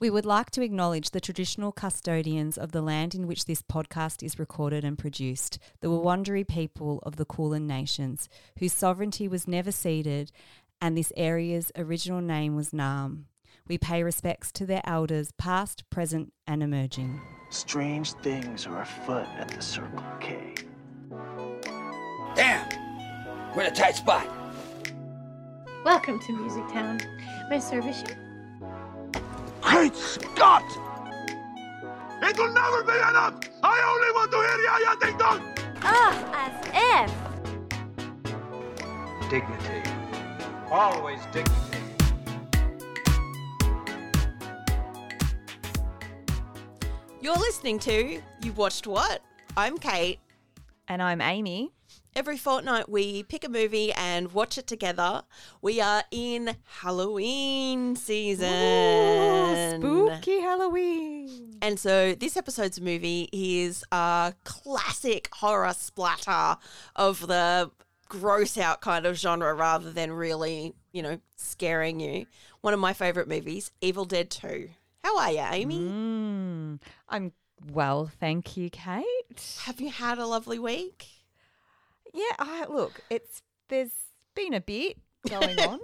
We would like to acknowledge the traditional custodians of the land in which this podcast is recorded and produced, the Wurundjeri people of the Kulin Nations, whose sovereignty was never ceded and this area's original name was Naarm. We pay respects to their elders, past, present, and emerging. Strange things are afoot at the Circle K. Damn! We're in a tight spot. Welcome to Music Town. May I service you? Great Scott! It will never be enough! I only want to hear Jaja Ding Dong! Ah, as if. Dignity. Always dignity. You're listening to You Watched What? I'm Kate. And I'm Amy. Every fortnight we pick a movie and watch it together. We are in Halloween season. spooky Halloween. And so this episode's movie is a classic horror splatter of the gross out kind of genre rather than really, you know, scaring you. One of my favorite movies, Evil Dead 2. How are you, Amy? Mm, I'm well, thank you, Kate. Have you had a lovely week? Yeah, I, look, it's there's been a bit going on,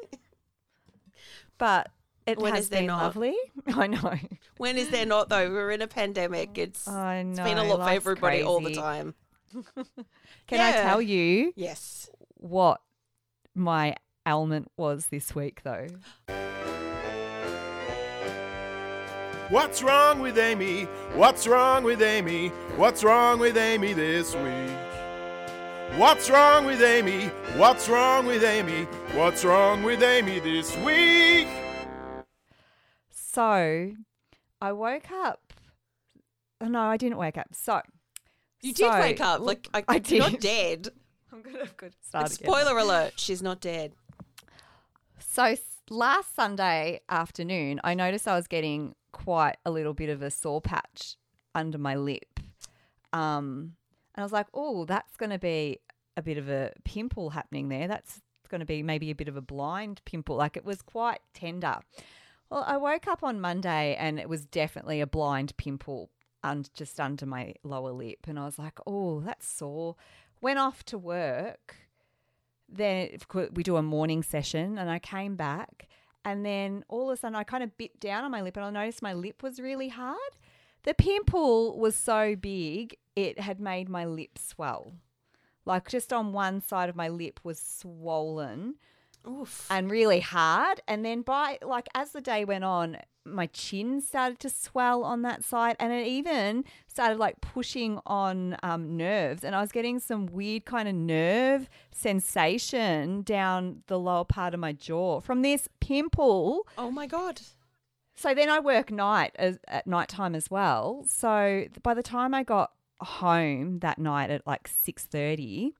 but it When has is been not? lovely. I know. When is there not though? We're in a pandemic. It's I know. it's been a lot for life's everybody all the time. Can I tell you Yes. what my ailment was this week, though? What's wrong with Amy? What's wrong with Amy? What's wrong with Amy this week? What's wrong with Amy? What's wrong with Amy? What's wrong with Amy this week? So, I woke up. oh, No, I didn't wake up. So, You so- did wake up. Like I, I you're not did. dead. I'm gonna have to start again. Spoiler alert, she's not dead. So last Sunday afternoon, I noticed I was getting quite a little bit of a sore patch under my lip. Um, and I was like, oh, that's going to be a bit of a pimple happening there. That's going to be maybe a bit of a blind pimple. Like it was quite tender. Well, I woke up on Monday and it was definitely a blind pimple und- just under my lower lip. And I was like, oh, that's sore. Went off to work then we do a morning session and I came back and then all of a sudden I kind of bit down on my lip and I noticed my lip was really hard. The pimple was so big it had made my lip swell. Like just on one side of my lip was swollen Oof. and really hard. And then by like as the day went on, my chin started to swell on that side, and it even started like pushing on um, nerves. And I was getting some weird kind of nerve sensation down the lower part of my jaw from this pimple. Oh my god. So then I work night as, at night time as well. So by the time I got home that night at like six thirty,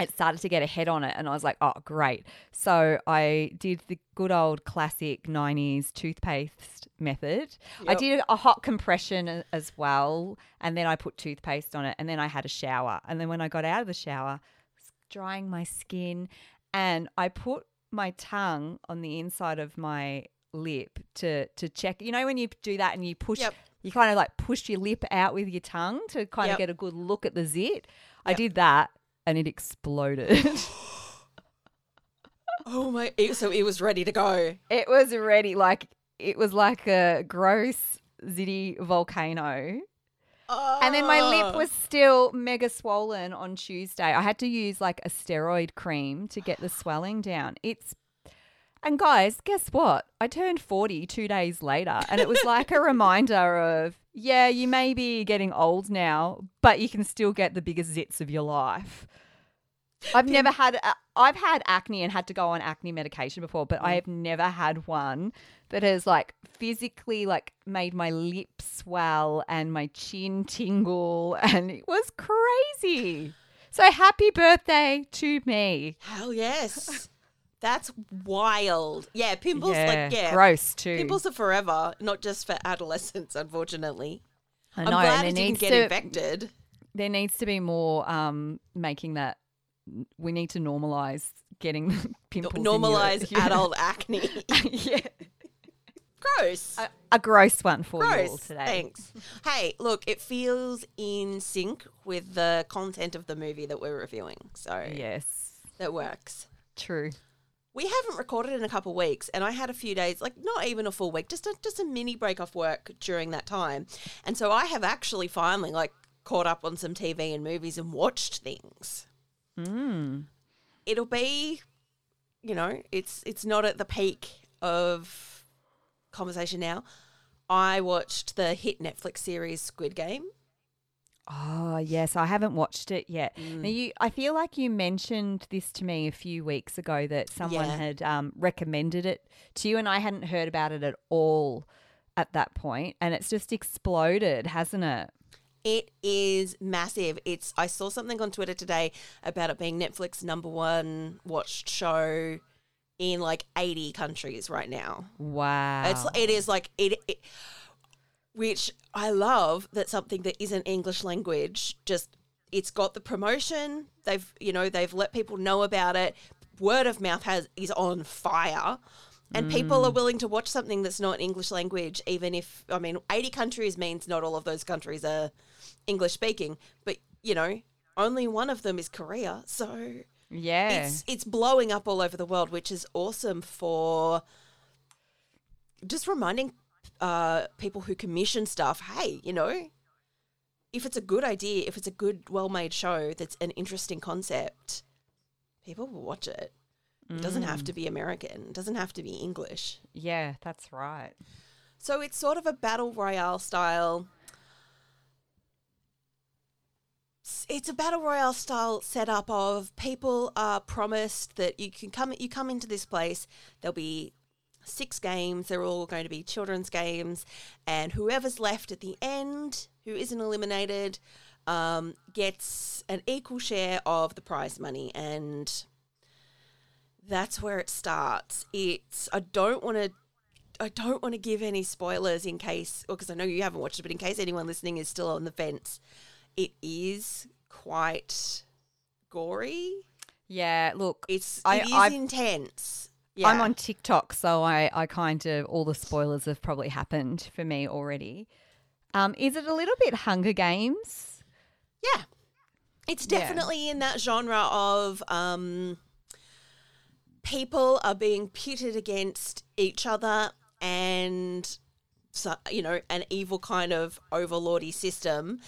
it started to get a head on it, and I was like, "Oh, great!" So I did the good old classic '90s toothpaste method. I did a hot compression as well, and then I put toothpaste on it, and then I had a shower, and then when I got out of the shower, was drying my skin, and I put my tongue on the inside of my lip to to check. You know when you do that and you push, Yep. you kind of like push your lip out with your tongue to kind Yep. of get a good look at the zit. I did that and it exploded. Oh my so it was ready to go. it was ready, like it was like a gross zitty volcano. And then my lip was ah. still mega swollen on Tuesday. I had to use like a steroid cream to get the swelling down. It's and guys, guess what? I turned 40 two days later, and it was like a reminder of, yeah, you may be getting old now, but you can still get the biggest zits of your life. I've never had, a- I've had acne and had to go on acne medication before, but I mm. have never had one that has like physically like made my lips swell and my chin tingle, and it was crazy. So happy birthday to me. Hell yes. That's wild. Yeah, pimples like yeah. gross too. Pimples are forever, not just for adolescents, unfortunately. I I'm glad it didn't get to- infected. There needs to be more um, making that. We need to normalize getting pimples. your- Normalize yeah. adult acne. yeah. gross. A, a gross one for you all today. Thanks. hey, look, it feels in sync with the content of the movie that we're reviewing. So Yes, that works. true. We haven't recorded in a couple of weeks, and I had a few days, like not even a full week, just a just a mini break off work during that time, and so I have actually finally like caught up on some TV and movies and watched things. Mm. It'll be, you know, it's it's not at the peak of conversation now. I watched the hit Netflix series Squid Game. Oh yes, I haven't watched it yet. Mm. Now you, I feel like you mentioned this to me a few weeks ago that someone Yeah. had um, recommended it to you, and I hadn't heard about it at all at that point, and it's just exploded, hasn't it? It is massive. It's I saw something on Twitter today about it being Netflix number one watched show in like 80 countries right now. Wow, It's it is like it, it which I love that something that isn't English language just it's got the promotion. They've you know, they've let people know about it. Word of mouth has is on fire. And people are mm. willing to watch something that's not English language, even if I mean, eighty countries means not all of those countries are English speaking, but you know, only one of them is Korea. So yeah, it's it's blowing up all over the world, which is awesome for just reminding uh, people who commission stuff. Hey, you know, if it's a good idea, if it's a good, well-made show that's an interesting concept, people will watch it. It doesn't have to be American. It doesn't have to be English. yeah, that's right. So it's sort of a battle royale style. It's a battle royale style setup of people are promised that you can come you come into this place there'll be six games they're all going to be children's games and whoever's left at the end who isn't eliminated um, gets an equal share of the prize money and that's where it starts. It's I don't want to I don't want to give any spoilers in case because I know you haven't watched it, but in case anyone listening is still on the fence, it is quite gory. Yeah, look, It's I- it is I've- intense. I'm on TikTok, so I, I kind of all the spoilers have probably happened for me already. Um, is it a little bit Hunger Games? Yeah. It's Yeah. definitely in that genre of um, people are being pitted against each other and, so, you know, an evil kind of overlordy system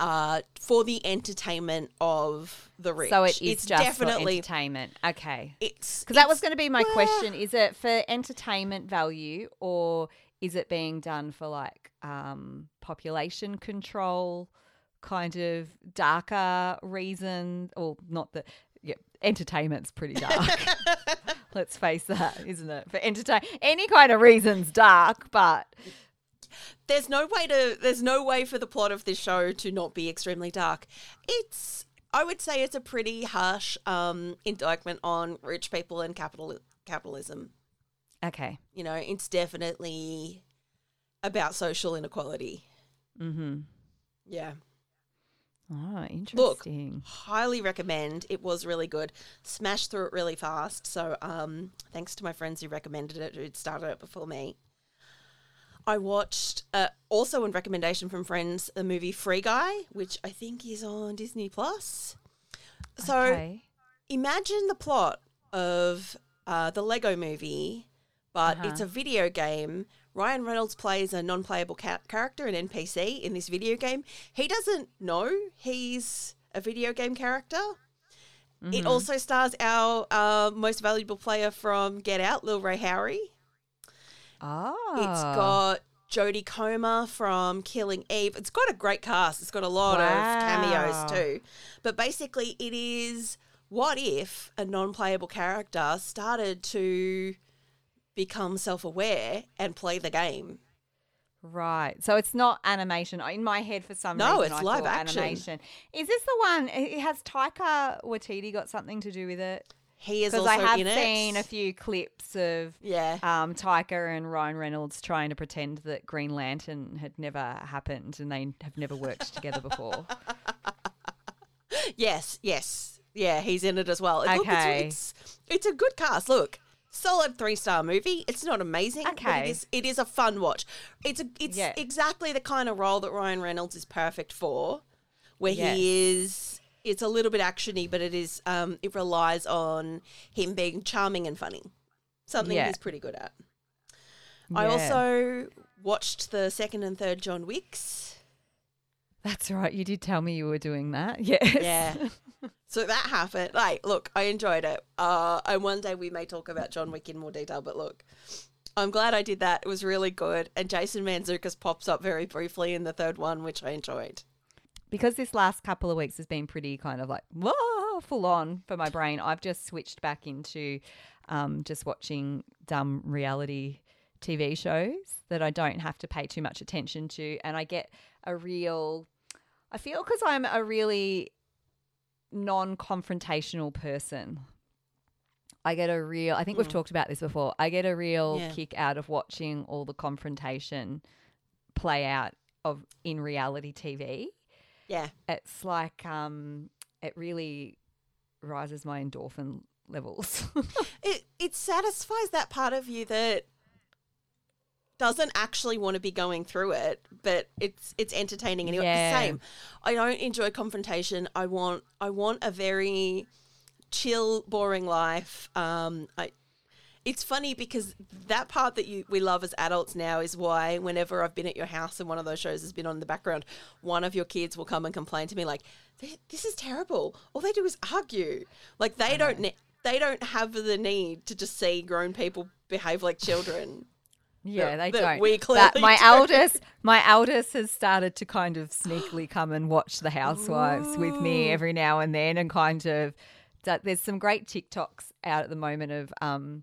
uh, for the entertainment of the rich. So it is it's just definitely, for entertainment. Okay. It's Because that was going to be my well, question. Is it for entertainment value or is it being done for like um, population control kind of darker reason? Or not that, yeah, entertainment's pretty dark. Let's face that, isn't it? For entertain any kind of reason's dark, but there's no way to there's no way for the plot of this show to not be extremely dark. It's I would say it's a pretty harsh um, indictment on rich people and capital capitalism. okay. You know, it's definitely about social inequality. Mm-hmm. Yeah. Oh, Look, interesting. highly recommend. It was really good. Smashed through it really fast. So, um, thanks to my friends who recommended it, who'd started it before me. I watched, uh, also on recommendation from friends, the movie Free Guy, which I think is on Disney Plus. So, okay. imagine the plot of uh, the Lego movie, but Uh-huh. it's a video game. Ryan Reynolds plays a non playable ca- character, an NPC in this video game. He doesn't know he's a video game character. Mm-hmm. It also stars our uh, most valuable player from Get Out, Lil Rel Howery. Oh. It's ah. got Jodie Comer from Killing Eve. It's got a great cast. It's got a lot Wow. of cameos too. But basically, it is what if a non playable character started to become self aware and play the game? Right. So it's not animation. In my head, for some No, reason, it's I live action. animation. Is this the one? It has Taika Waititi got something to do with it? He is Because also I have in it. seen a few clips of Yeah. um, Taika and Ryan Reynolds trying to pretend that Green Lantern had never happened and they have never worked together before. Yes, yes. Yeah, he's in it as well. Look, Okay. it's, it's, it's a good cast. Look, solid three star movie. It's not amazing, Okay. it is it is a fun watch. It's a it's Yeah. exactly the kind of role that Ryan Reynolds is perfect for, where Yes. he is. It's a little bit actiony, but it is um it relies on him being charming and funny, something Yeah. he's pretty good at. I also watched the second and third John Wicks. That's right. You did tell me you were doing that. Yes. Yeah. so that happened. Like, look, I enjoyed it. Uh, and one day we may talk about John Wick in more detail, but look, I'm glad I did that. It was really good. And Jason Mantzoukas pops up very briefly in the third one, which I enjoyed. Because this last couple of weeks has been pretty kind of like whoa, full on for my brain. I've just switched back into um, just watching dumb reality TV shows that I don't have to pay too much attention to, and I get a real. I feel because I'm a really non-confrontational person. I get a real. I think we've talked about this before. I get a real Yeah. kick out of watching all the confrontation play out of in reality TV Yeah. it's like um it really rises my endorphin levels It it satisfies that part of you that doesn't actually want to be going through it, but it's it's entertaining anyway. Yeah. Same. I don't enjoy confrontation. I want I want a very chill, boring life. Um, I. It's funny because that part that you we love as adults now is why whenever I've been at your house and one of those shows has been on in the background, one of your kids will come and complain to me like, "This is terrible. All they do is argue. Like they don't ne- they don't have the need to just see grown people behave like children." yeah That- they that don't we But my do. eldest my eldest has started to kind of sneakily come and watch the housewives with me every now and then and kind of there's some great tiktoks out at the moment of um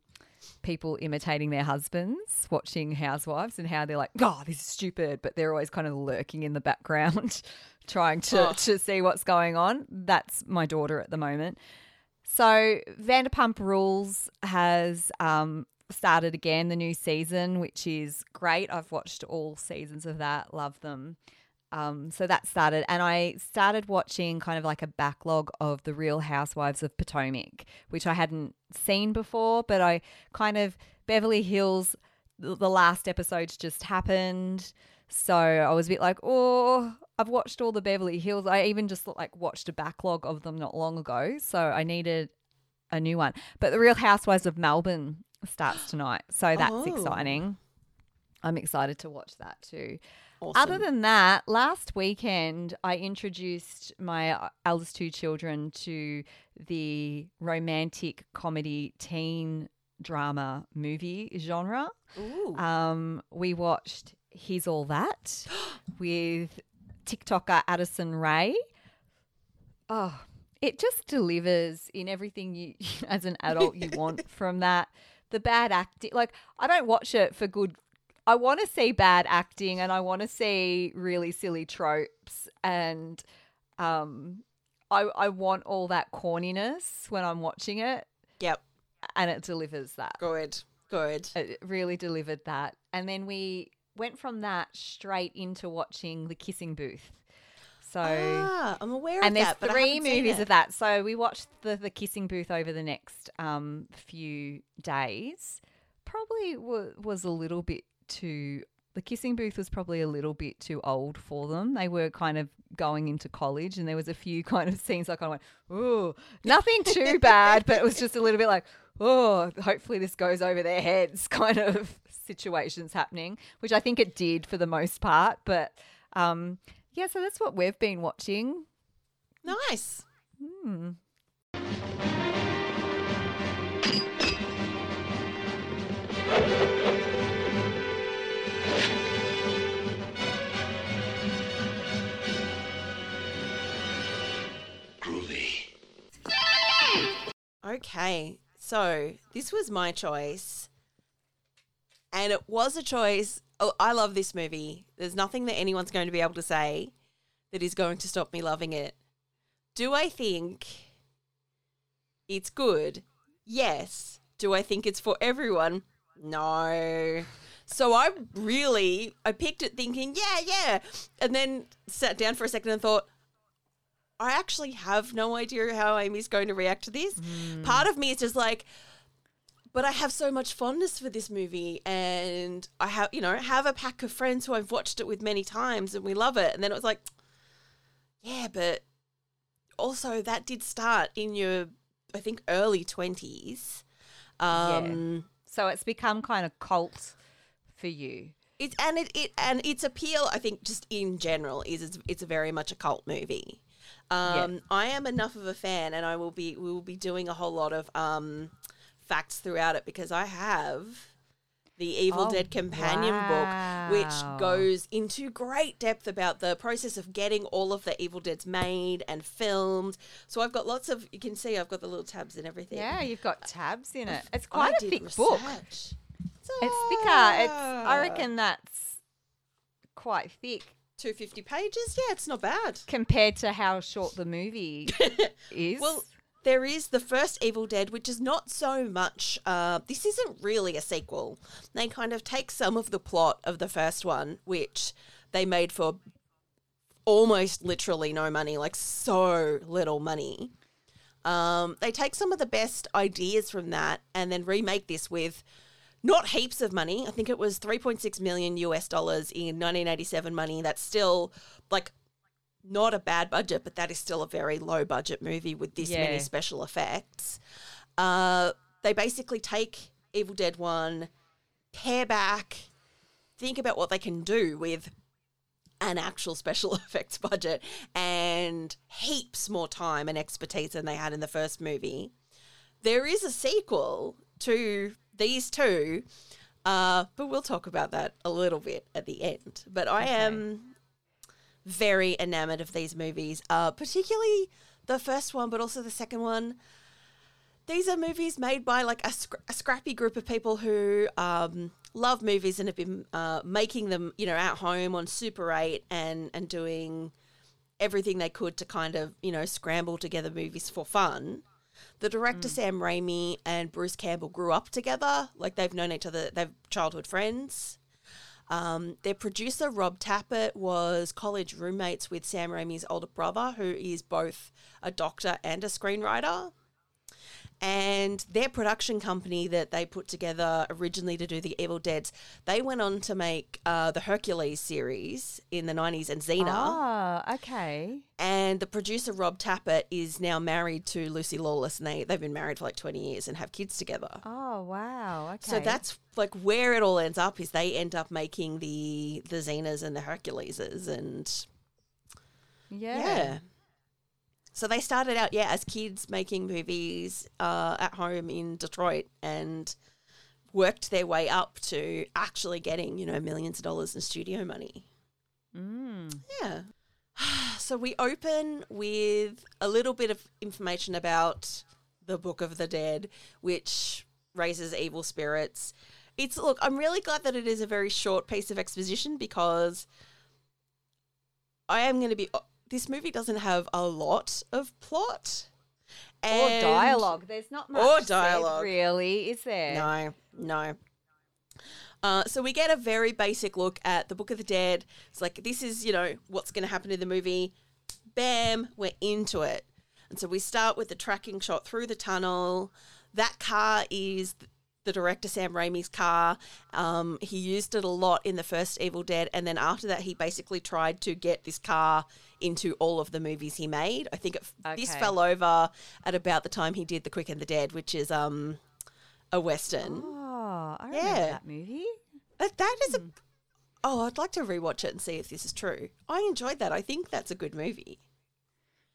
people imitating their husbands watching housewives and how they're like oh this is stupid but they're always kind of lurking in the background trying to, Oh. to see what's going on that's my daughter at the moment So Vanderpump Rules has um, started again, the new season, which is great. I've watched all seasons of that, love them. Um, so that started, and I started watching kind of like a backlog of the Real Housewives of Potomac, which I hadn't seen before, but I kind of Beverly Hills. The last episodes just happened, so I was a bit like, oh, I've watched all the Beverly Hills. I even just like watched a backlog of them not long ago, so I needed a new one. But the Real Housewives of Melbourne starts tonight, so that's Oh. exciting. I'm excited to watch that too. Awesome. Other than that, last weekend I introduced my uh, eldest two children to the romantic comedy teen drama movie genre. Ooh. Um, we watched He's All That with TikToker Addison Rae. Oh, it just delivers in everything you, as an adult, you want from that. The bad acting, like, I don't watch it for good. I want to see bad acting and I want to see really silly tropes and um, I, I want all that corniness when I'm watching it yep. and it delivers that. Good. Good. It really delivered that. And then we went from that straight into watching The Kissing Booth. So, ah, I'm aware and there's that, but I three movies of that. So we watched the The Kissing Booth over the next um, few days. Probably wa was a little bit too. The Kissing Booth was probably a little bit too old for them. They were kind of going into college, and there was a few kind of scenes I kind of went, "Oh, nothing too bad," but it was just a little bit like, "Oh, hopefully this goes over their heads," kind of situations happening, which I think it did for the most part. But um, yeah, so that's what we've been watching. Nice. Hmm. Okay. So this was my choice. And it was a choice. Oh, I love this movie. There's nothing that anyone's going to be able to say that is going to stop me loving it. Do I think it's good? Yes. Do I think it's for everyone? No. So I really I picked it thinking, yeah, yeah. And then sat down for a second and thought, I actually have no idea how Amy's going to react to this. Part of me is just like, but I have so much fondness for this movie, and I have, you know, have a pack of friends who I've watched it with many times, and we love it. And then it was like, yeah, but also that did start in your, I think, early twenties. Um, So it's become kind of cult for you. It's and it, it and its appeal, I think, just in general, is it's, it's very much a cult movie. Um, I am enough of a fan, and I will be we will be doing a whole lot of um, facts throughout it because I have the Evil Oh, Dead companion book, which goes into great depth about the process of getting all of the Evil Deads made and filmed. So I've got lots of you can see I've got the little tabs and everything. Yeah, you've got tabs in it. It's quite a did thick book. research. It's thicker. It's I reckon that's quite thick 250 pages. Yeah, it's not bad. compared to how short the movie is. Well, there is the first Evil Dead, which is not so much. Uh, this isn't really a sequel. They kind of take some of the plot of the first one, which they made for almost literally no money, like so little money. Um, they take some of the best ideas from that and then remake this with not heaps of money. I think it was 3.6 million US dollars in 1987 money. That's still like not a bad budget, but that is still a very low budget movie with this many special effects. Uh, they basically take Evil Dead 1, pare back, think about what they can do with an actual special effects budget and heaps more time and expertise than they had in the first movie. There is a sequel to these two, uh, but we'll talk about that a little bit at the end. But I am very enamored of these movies, uh, particularly the first one, but also the second one. These are movies made by like a, a scrappy group of people who um, love movies and have been uh, making them, you know, at home on Super 8 and, and doing everything they could to kind of, you know, scramble together movies for fun. The director Sam Raimi and Bruce Campbell grew up together, like they've known each other, they're childhood friends. Um, their producer Rob Tapert was college roommates with Sam Raimi's older brother, who is both a doctor and a screenwriter. And their production company that they put together originally to do the Evil Deads, they went on to make uh, the Hercules series in the 90s and Xena. Ah, okay. And the producer Rob Tapert is now married to Lucy Lawless, and they they've been married for like twenty years and have kids together. Oh, wow. Okay. So that's like where it all ends up is they end up making the the Xenas and the Herculeses, and yeah. yeah. So they started out yeah as kids making movies uh, at home in Detroit and worked their way up to actually getting you know millions of dollars in studio money. Mm. Yeah. So we open with a little bit of information about the Book of the Dead, which raises evil spirits. It's look, I'm really glad that it is a very short piece of exposition because I am going to be. This movie doesn't have a lot of plot Or dialogue. There's not much Or said, dialogue. really, is there? No, no. Uh, so we get a very basic look at the Book of the Dead. It's like this is you know what's going to happen in the movie. Bam, we're into it. And so we start with the tracking shot through the tunnel. That car is the director Sam Raimi's car. Um, he used it a lot in the first Evil Dead, and then after that, he basically tried to get this car into all of the movies he made. I think it, this fell over at about the time he did The Quick and the Dead, which is um, a western. Oh, I remember Yeah. that movie. Uh, that is a. Oh, I'd like to rewatch it and see if this is true. I enjoyed that. I think that's a good movie.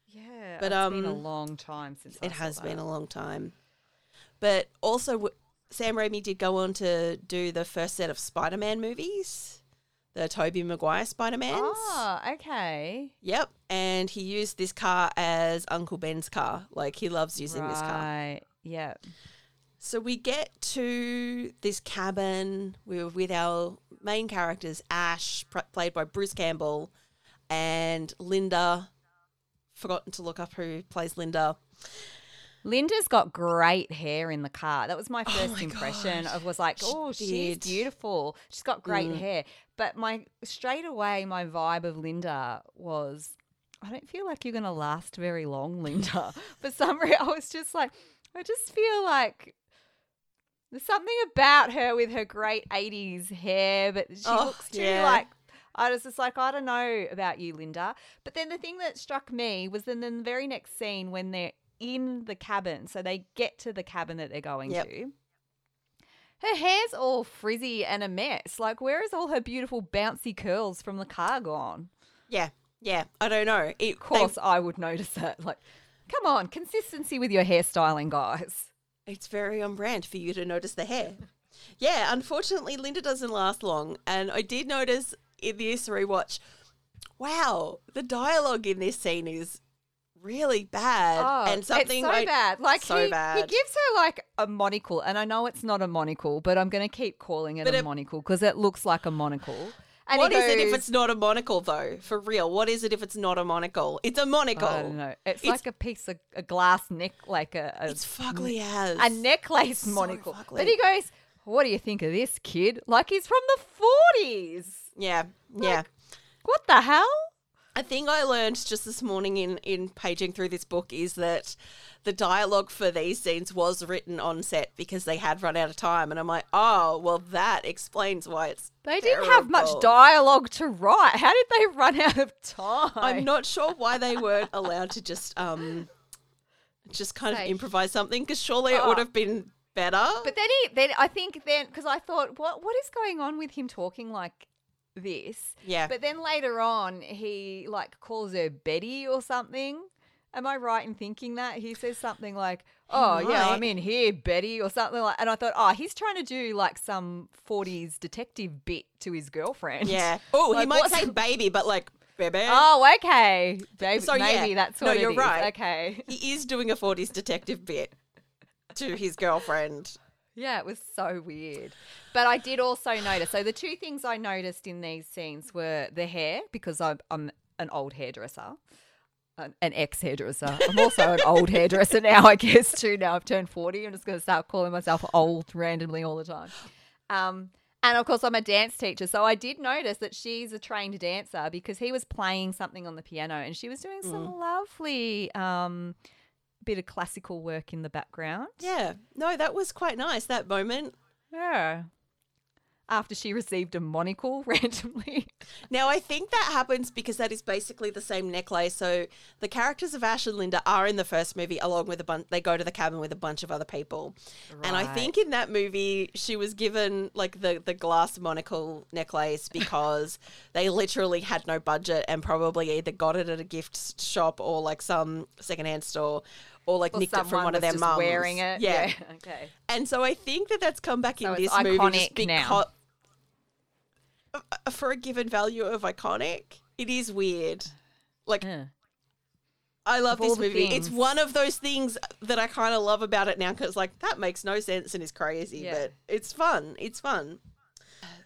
Yeah, But, it's been a um, long time since I It has been a long time. But also, Sam Raimi did go on to do the first set of Spider Man movies, the Tobey Maguire Spider Mans. Oh, okay. Yep. And he used this car as Uncle Ben's car. Like, he loves using this car. Yep. So we get to this cabin. We were with our main characters, Ash, pr- played by Bruce Campbell, and Linda. Forgotten to look up who plays Linda. Linda's got great hair in the car. That was my first Oh my impression God. of was like, She oh, she's beautiful. She's got great Mm. hair. But my straight away, my vibe of Linda was, I don't feel like you're going to last very long, Linda. For some reason, I was just like, I just feel like There's something about her with her great 80s hair, but she Oh, looks too yeah. like. I was just like, I don't know about you, Linda. But then the thing that struck me was then in the very next scene when they're in the cabin. So they get to the cabin that they're going Yep. to. Her hair's all frizzy and a mess. Like, where is all her beautiful bouncy curls from the car gone? Yeah, yeah. I don't know. It, Of course, I would notice that. Like, come on, consistency with your hairstyling, guys. It's very on brand for you to notice the hair. Yeah, unfortunately, Linda doesn't last long. And I did notice in this rewatch, wow, the dialogue in this scene is really bad. Oh, and something Oh, it's so I- bad. Like so he, he gives her like a monocle, and I know it's not a monocle, but I'm going to keep calling it But a it- monocle because it looks like a monocle. And What he is it if it's not a monocle, though? For real, what is it if it's not a monocle? It's a monocle. I don't know. It's, It's- like a piece of a glass neck, like a a, It's fugly as a necklace so monocle. fugly. But he goes, "What do you think of this kid? Like he's from the 40s. Yeah, yeah. What the hell?" A thing I learned just this morning in in paging through this book is that the dialogue for these scenes was written on set because they had run out of time, and I'm like, oh, well, that explains why it's. They didn't have much dialogue to write. How did they run out of time? I'm not sure why they weren't allowed to just um, just kind Say- of improvise something because surely it would Oh. have been better. But then he, then I think then because I thought, what what is going on with him talking like this? Yeah. But then later on, he like calls her Betty or something. Am I right in thinking that he says something like, "Oh yeah. I'm in here, Betty," or something like? And I thought, oh, he's trying to do like some '40s detective bit to his girlfriend. yeah. Oh, he might say baby, but like baby. Oh, okay. Baby, So, yeah. maybe that's No, what it you're is. right. Okay. He is doing a 40s detective bit to his girlfriend. Yeah, it was so weird. But I did also notice. So the two things I noticed in these scenes were the hair because I'm, I'm an old hairdresser, an, an ex hairdresser. I'm also an old hairdresser now, I guess too. Now I've turned forty. I'm just going to start calling myself old randomly all the time. Um, and of course, I'm a dance teacher, so I did notice that she's a trained dancer because he was playing something on the piano and she was doing some lovely um, bit of classical work in the background. Yeah. No, that was quite nice, that moment. Yeah. After she received a monocle randomly. Now, I think that happens because that is basically the same necklace. So the characters of Ash and Linda are in the first movie, along with a bunch. They go to the cabin with a bunch of other people, and I think in that movie she was given like the the glass monocle necklace because they literally had no budget and probably either got it at a gift shop or like some secondhand store. Or like Or nicked it from one of their mums. wearing it. Yeah. Okay. And so I think that that's come back So in this movie just because uh, for a given value of iconic, it is weird. Like Yeah. I love Of this movie. It's one of those things that I kind of love about it now because like that makes no sense and is crazy, Yeah. but it's fun. It's fun.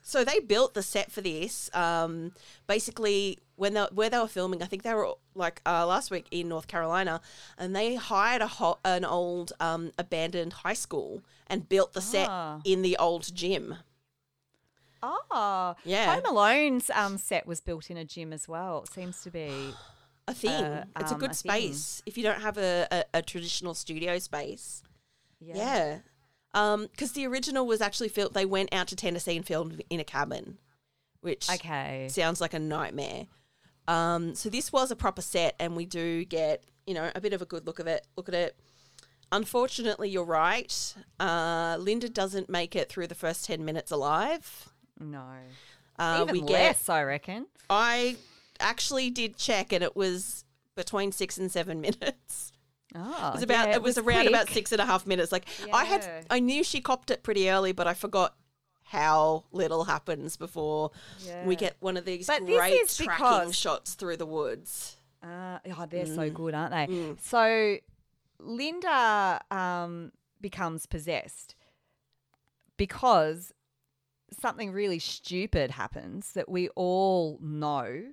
So they built the set for this. Um, basically, when they where they were filming, I think they were like uh, last week in North Carolina, and they hired a ho- an old um, abandoned high school and built the set Ah. in the old gym. Oh. Yeah. Home Alone's um, set was built in a gym as well. It seems to be. A thing. Uh, it's a um, good a thing. space if you don't have a, a, a traditional studio space. Yeah. Yeah. Um, because the original was actually filmed. They went out to Tennessee and filmed in a cabin, which Okay. sounds like a nightmare. Um, so this was a proper set, and we do get you know a bit of a good look of it. Look at it. Unfortunately, you're right. Uh, Linda doesn't make it through the first ten minutes alive. No. Uh, Even we get. less, I reckon. I actually did check, and it was between six and seven minutes. Oh, It was about. yeah, it, was, around about six and a half minutes. Like I had, I knew she copped it pretty early, but I forgot how little happens before we get one of these But great tracking shots through the woods. Uh, oh, they're Mm. so good, aren't they? So Linda um, becomes possessed because something really stupid happens that we all know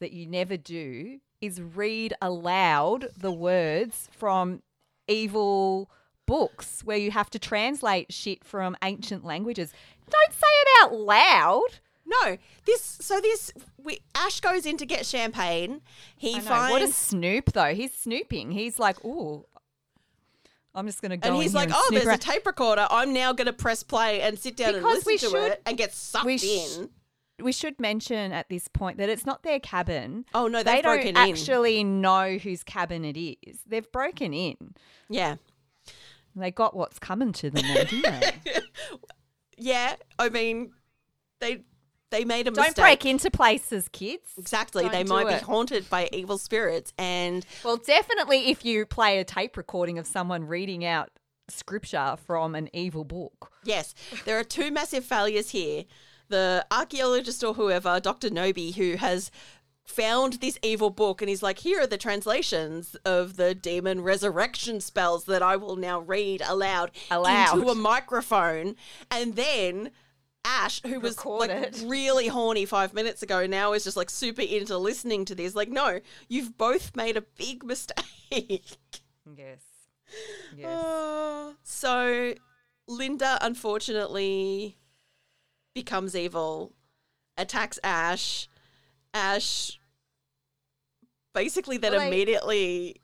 that you never do is read aloud the words from evil books where you have to translate shit from ancient languages. Don't say it out loud. No, this. So this. We, Ash goes in to get champagne. He I know. finds. What a snoop, though. He's snooping. He's like, ooh, I'm just going to go and he's like, and "Oh, there's a tape recorder. I'm now going to press play and sit down Because and we listen to should- it and get sucked we sh- in." we should mention at this point that it's not their cabin. Oh no, they they've don't broken in. actually know whose cabin it is. They've broken in. Yeah, They got what's coming to them, didn't they? yeah. I mean, they they made a mistake. Don't mistake. break into places, kids. Exactly. Don't they might be haunted by evil spirits, and Well, definitely if you play a tape recording of someone reading out scripture from an evil book. Yes, there are two massive failures here. The archaeologist or whoever, Dr. Knowby, who has found this evil book and he's like, here are the translations of the demon resurrection spells that I will now read aloud, Aloud. into a microphone. And then Ash, who was Record like really horny five minutes ago, now is just like super into listening to this. Like, no, you've both made a big mistake. Yes. Yes. Uh, so Linda unfortunately becomes evil, attacks Ash. Ash basically then Well, they- immediately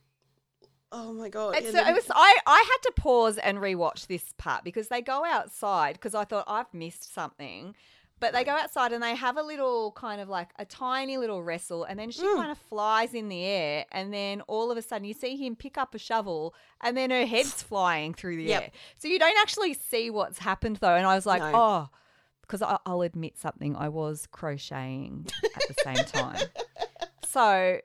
Oh my god. And so then- it was. I, I had to pause and rewatch this part because they go outside because I thought I've missed something. But they go outside and they have a little kind of like a tiny little wrestle, and then she Mm. kind of flies in the air, and then all of a sudden you see him pick up a shovel, and then her head's flying through the Yep. air. So you don't actually see what's happened though. And I was like, No. oh, because I'll admit something, I was crocheting at the same time. So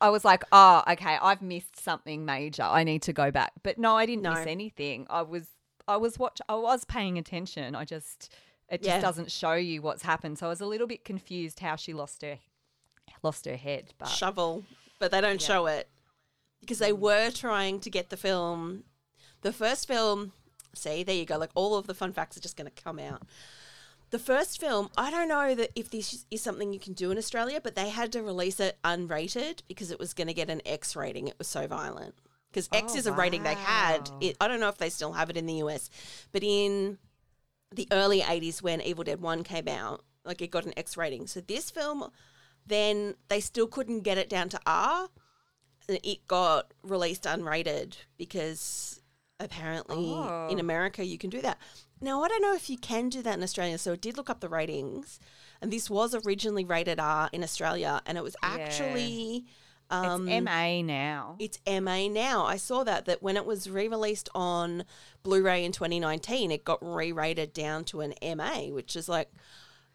I was like, oh, okay, I've missed something major. I need to go back. But no, I didn't No. miss anything. I was I was watch I was paying attention. I just it just Yeah. doesn't show you what's happened. So I was a little bit confused how she lost her lost her head. But shovel, but they don't show it because they were trying to get the film. The first film, see, there you go. Like all of the fun facts are just going to come out. The first film, I don't know that if this is something you can do in Australia, but they had to release it unrated because it was going to get an X rating. It was so violent. Because X Oh, is a rating they had. It, I don't know if they still have it in the US, but in the early 80s when Evil Dead 1 came out, like it got an X rating. So this film, then they still couldn't get it down to R. And It got released unrated because apparently Oh. in America you can do that. Now, I don't know if you can do that in Australia. So I did look up the ratings, and this was originally rated R in Australia, and it was Yeah. actually. Um, it's MA now. it's MA now. I saw that that when it was re-released on Blu-ray in 2019, it got re-rated down to an MA, which is like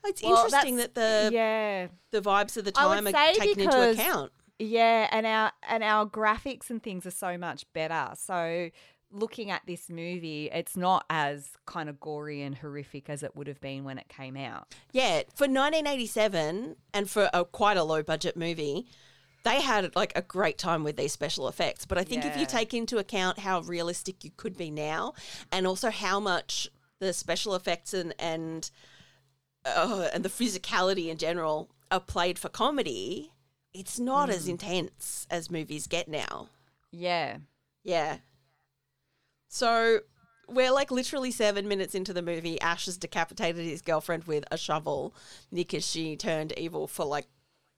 it's Well, interesting that the yeah. the vibes of the time are taken into account. Yeah, and our and our graphics and things are so much better. So looking at this movie, it's not as kind of gory and horrific as it would have been when it came out. Yeah, for 1987 and for a quite a low budget movie, they had like a great time with these special effects. But I think if you take into account how realistic you could be now, and also how much the special effects and and uh, and the physicality in general are played for comedy, it's not as Hmm. intense as movies get now. Yeah. Yeah. So we're like literally seven minutes into the movie. Ash has decapitated his girlfriend with a shovel because she turned evil for like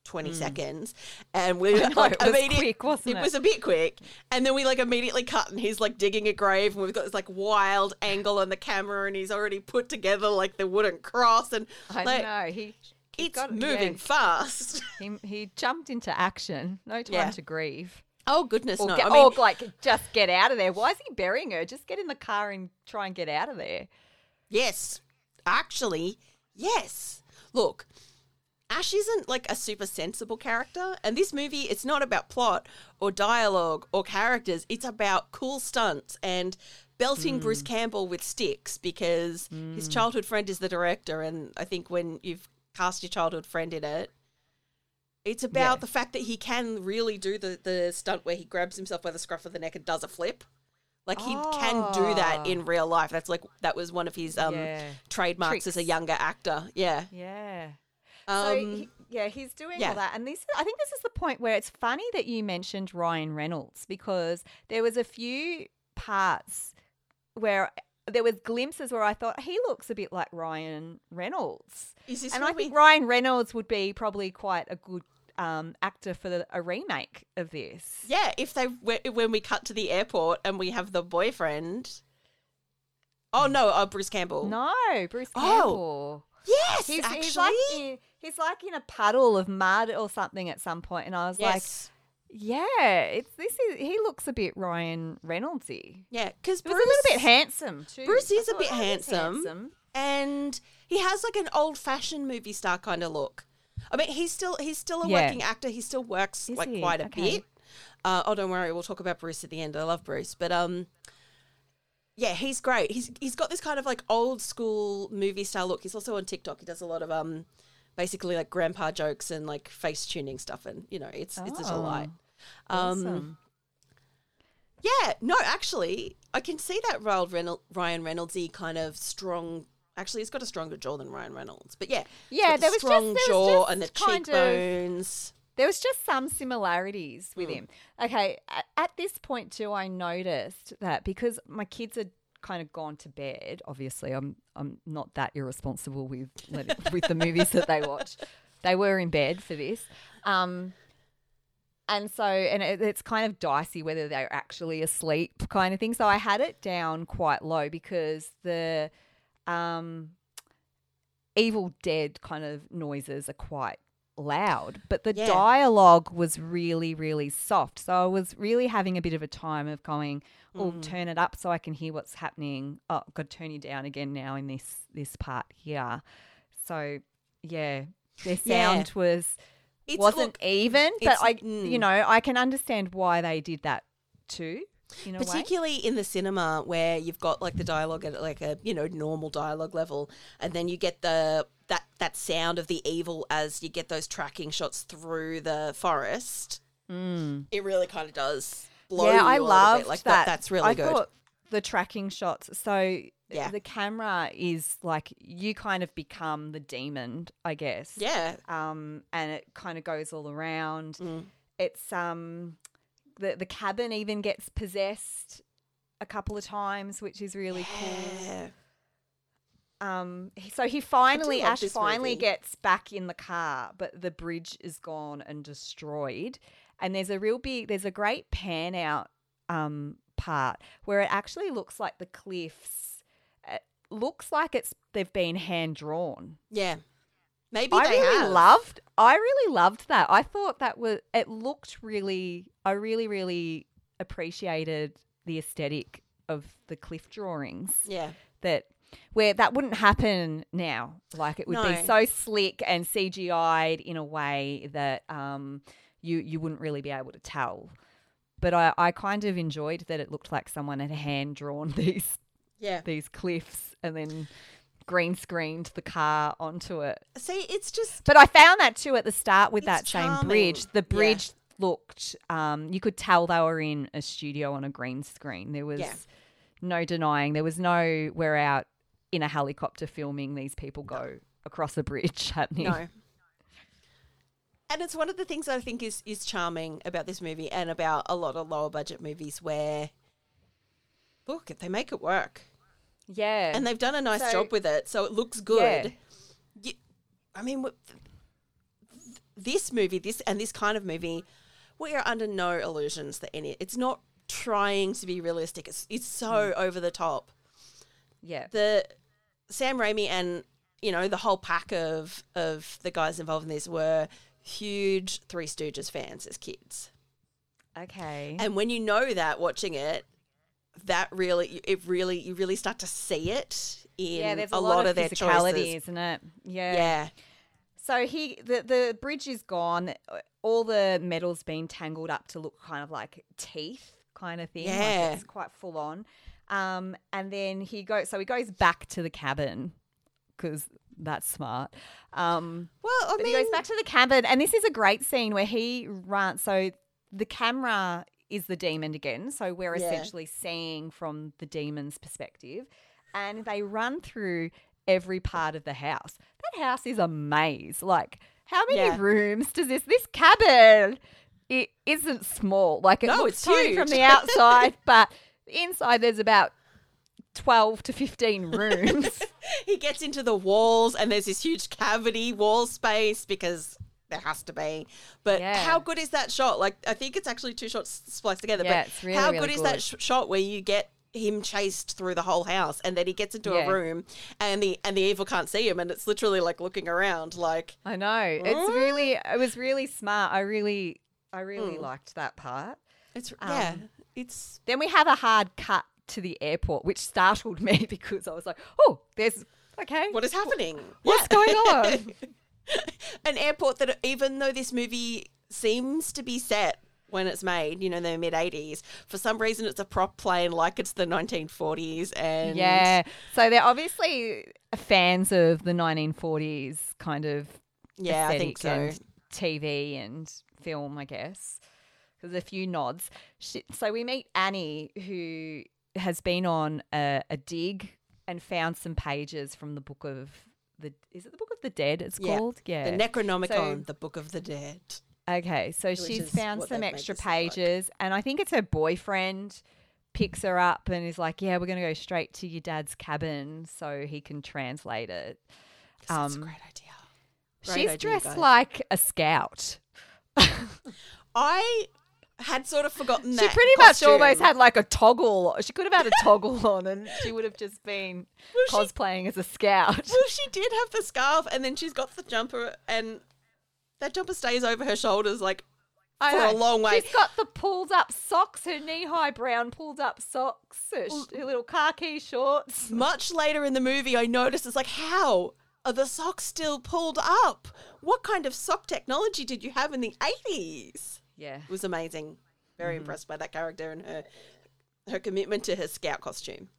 20 hmm. seconds. And we. Know, like it was quick, wasn't it? it? was a bit quick. And then we like immediately cut and he's like digging a grave and we've got this like wild angle on the camera and he's already put together like the wooden cross and I like know. He, he it's moving yeah, fast. he, he jumped into action. No time Yeah. to grieve. Oh goodness, Or, no. get, I mean, or like just get out of there. Why is he burying her? Just get in the car and try and get out of there. Yes. Actually, yes. Look, Ash isn't like a super sensible character, and this movie it's not about plot or dialogue or characters. It's about cool stunts and belting Bruce mm. Campbell with sticks because his mm. childhood friend is the director, and I think when you've cast your childhood friend in it. It's about Yeah. the fact that he can really do the, the stunt where he grabs himself by the scruff of the neck and does a flip. Like he can do that Ah. in real life. That's like that was one of his um Yeah. trademarks as a younger actor. Yeah. Yeah. Um, so he, yeah, he's doing yeah. all that, and this I think this is the point where it's funny that you mentioned Ryan Reynolds because there was a few parts where there was glimpses where I thought he looks a bit like Ryan Reynolds, is this and I think we- Ryan Reynolds would be probably quite a good um, actor for the, a remake of this. Yeah, if they wh- when we cut to the airport and we have the boyfriend. Oh no, uh, Bruce Campbell. No, Bruce Oh, Campbell. Yes, he's, actually. he's like in, he's like in a puddle of mud or something at some point, and I was like, yeah, it's this is he looks a bit Ryan Reynoldsy. yeah, because He was a little bit handsome too. Bruce is a bit "Oh, he's handsome." and he has like an old fashioned movie star kind of look. I mean, he's still he's still a Yeah. working actor. He still works Is like he? quite a Okay. bit. Uh, oh, don't worry, we'll talk about Bruce at the end. I love Bruce, but um, yeah, he's great. He's he's got this kind of like old school movie style look. He's also on TikTok. He does a lot of um, basically like grandpa jokes and like face tuning stuff, and you know, it's it's a Oh, delight. Um, Awesome. yeah, no, actually, I can see that Ryan Reynolds, Ryan Reynoldsy kind of strong. Actually, he's got a stronger jaw than Ryan Reynolds, but yeah, Yeah, the there was just- strong there was jaw just and the kind of- cheekbones. There was just some similarities with Mm. him. Okay, at, at this point too, I noticed that because my kids had kind of gone to bed. Obviously, I'm I'm not that irresponsible with with the movies that they watch. They were in bed for this, um, and so and it, it's kind of dicey whether they're actually asleep, kind of thing. So I had it down quite low because the um, Evil Dead kind of noises are quite loud, but the Yeah. dialogue was really, really soft. So I was really having a bit of a time of going, "Oh, Mm. turn it up so I can hear what's happening." Oh, got to turn you down again now in this this part here. So yeah, their Yeah. sound was It's, wasn't look, even, but I, mm. you know, I can understand why they did that too. In a way. particularly in the cinema where you've got like the dialogue at like a you know normal dialogue level, and then you get the that that sound of the evil as you get those tracking shots through the forest. Mm. It really kind of does blow yeah, you I a little loved bit. Like that. That's really I good. The tracking shots. So Yeah. the camera is like you kind of become the demon, I guess. yeah. Um, and it kind of goes all around. Mm. It's um, the the cabin even gets possessed a couple of times, which is really cool. Um, so he finally, Ash finally movie. gets back in the car, but the bridge is gone and destroyed. And there's a real big, there's a great pan out um, part where it actually looks like the cliffs. It looks like it's they've been hand drawn. Yeah. Maybe I they really have. loved. I really loved that. I thought that was. It looked really. I really, really appreciated the aesthetic of the cliff drawings Yeah. that where that wouldn't happen now. Like it would be so slick and CGI'd in a way that um, you you wouldn't really be able to tell. But I, I kind of enjoyed that it looked like someone had hand drawn these Yeah. these cliffs and then green screened the car onto it. See, it's just But I found that too at the start with that same bridge. The Yeah. bridge looked um, you could tell they were in a studio on a green screen. There was Yeah. no denying. There was no we're out in a helicopter filming these people go across a bridge happening. no. And it's one of the things I think is is charming about this movie and about a lot of lower budget movies where look, if they make it work. Yeah. And they've done a nice So- job with it, so it looks Yeah. good. You, I mean, this movie, this and this kind of movie, we are under no illusions that any. It's not trying to be realistic. It's it's so Mm. over the top. yeah. The Sam Raimi and you know the whole pack of of the guys involved in this were huge Three Stooges fans as kids. Okay. And when you know that watching it, that really it really you really start to see it in yeah, there's a, a, lot, of their physicality, choices. isn't it? Yeah. Yeah. So he the the bridge is gone. All the metal's been tangled up to look kind of like teeth, kind of thing. Like Yeah. it's quite full on. Um, and then he goes. So he goes back to the cabin because that's smart. Um, Well, I mean, he goes back to the cabin, and this is a great scene where he runs. So the camera is the demon again. So we're Yeah. essentially seeing from the demon's perspective, and they run through every part of the house. That house is a maze. Like, how many Yeah. rooms does this? This cabin it isn't small. Like it No, looks it's tiny from the outside, but inside there's about twelve to fifteen rooms. he gets into the walls and there's this huge cavity wall space because there has to be. But Yeah. how good is that shot? Like, I think it's actually two shots spliced together. Yeah, but it's really, how really good is that sh- shot where you get him chased through the whole house and then he gets into Yeah. a room and the and the evil can't see him and it's literally like looking around like I know. It's really it was really smart. I really I really liked that part. it's yeah Um, it's Then we have a hard cut to the airport, which startled me because I was like, "Oh, there's okay. what is happening What's Yeah. going on?" an airport that even though this movie seems to be set when it's made, you know, in the mid 80s, for some reason it's a prop plane like it's the 1940s and yeah. So they're obviously fans of the 1940s kind of yeah, I think so. and TV and film, I guess. There's a few nods. She, so we meet Annie, who has been on a, a dig and found some pages from the book of the. Is it the book of the dead? It's Yeah. called. Yeah. The Necronomicon, So- the Book of the Dead. Okay, so Which she's found some extra look like. pages, and I think it's her boyfriend picks her up and is like, "Yeah, we're going to go straight to your dad's cabin so he can translate it." That's a Um, great idea. Great She's idea, dressed guys. like a scout. I had sort of forgotten She that. She pretty much almost had like a toggle. She could have had a toggle on, and she would have just been Well, she- cosplaying as a scout. Well, she did have the scarf, and then she's got the jumper, and that jumper stays over her shoulders like I for know. a long way. She's got the pulled up socks, her knee high brown pulled up socks, her, sh- her little khaki shorts. Much later in the movie, I noticed it's like, how are the socks still pulled up? What kind of sock technology did you have in the eighties? Yeah. It was amazing. Very Mm-hmm. impressed by that character and her her commitment to her scout costume.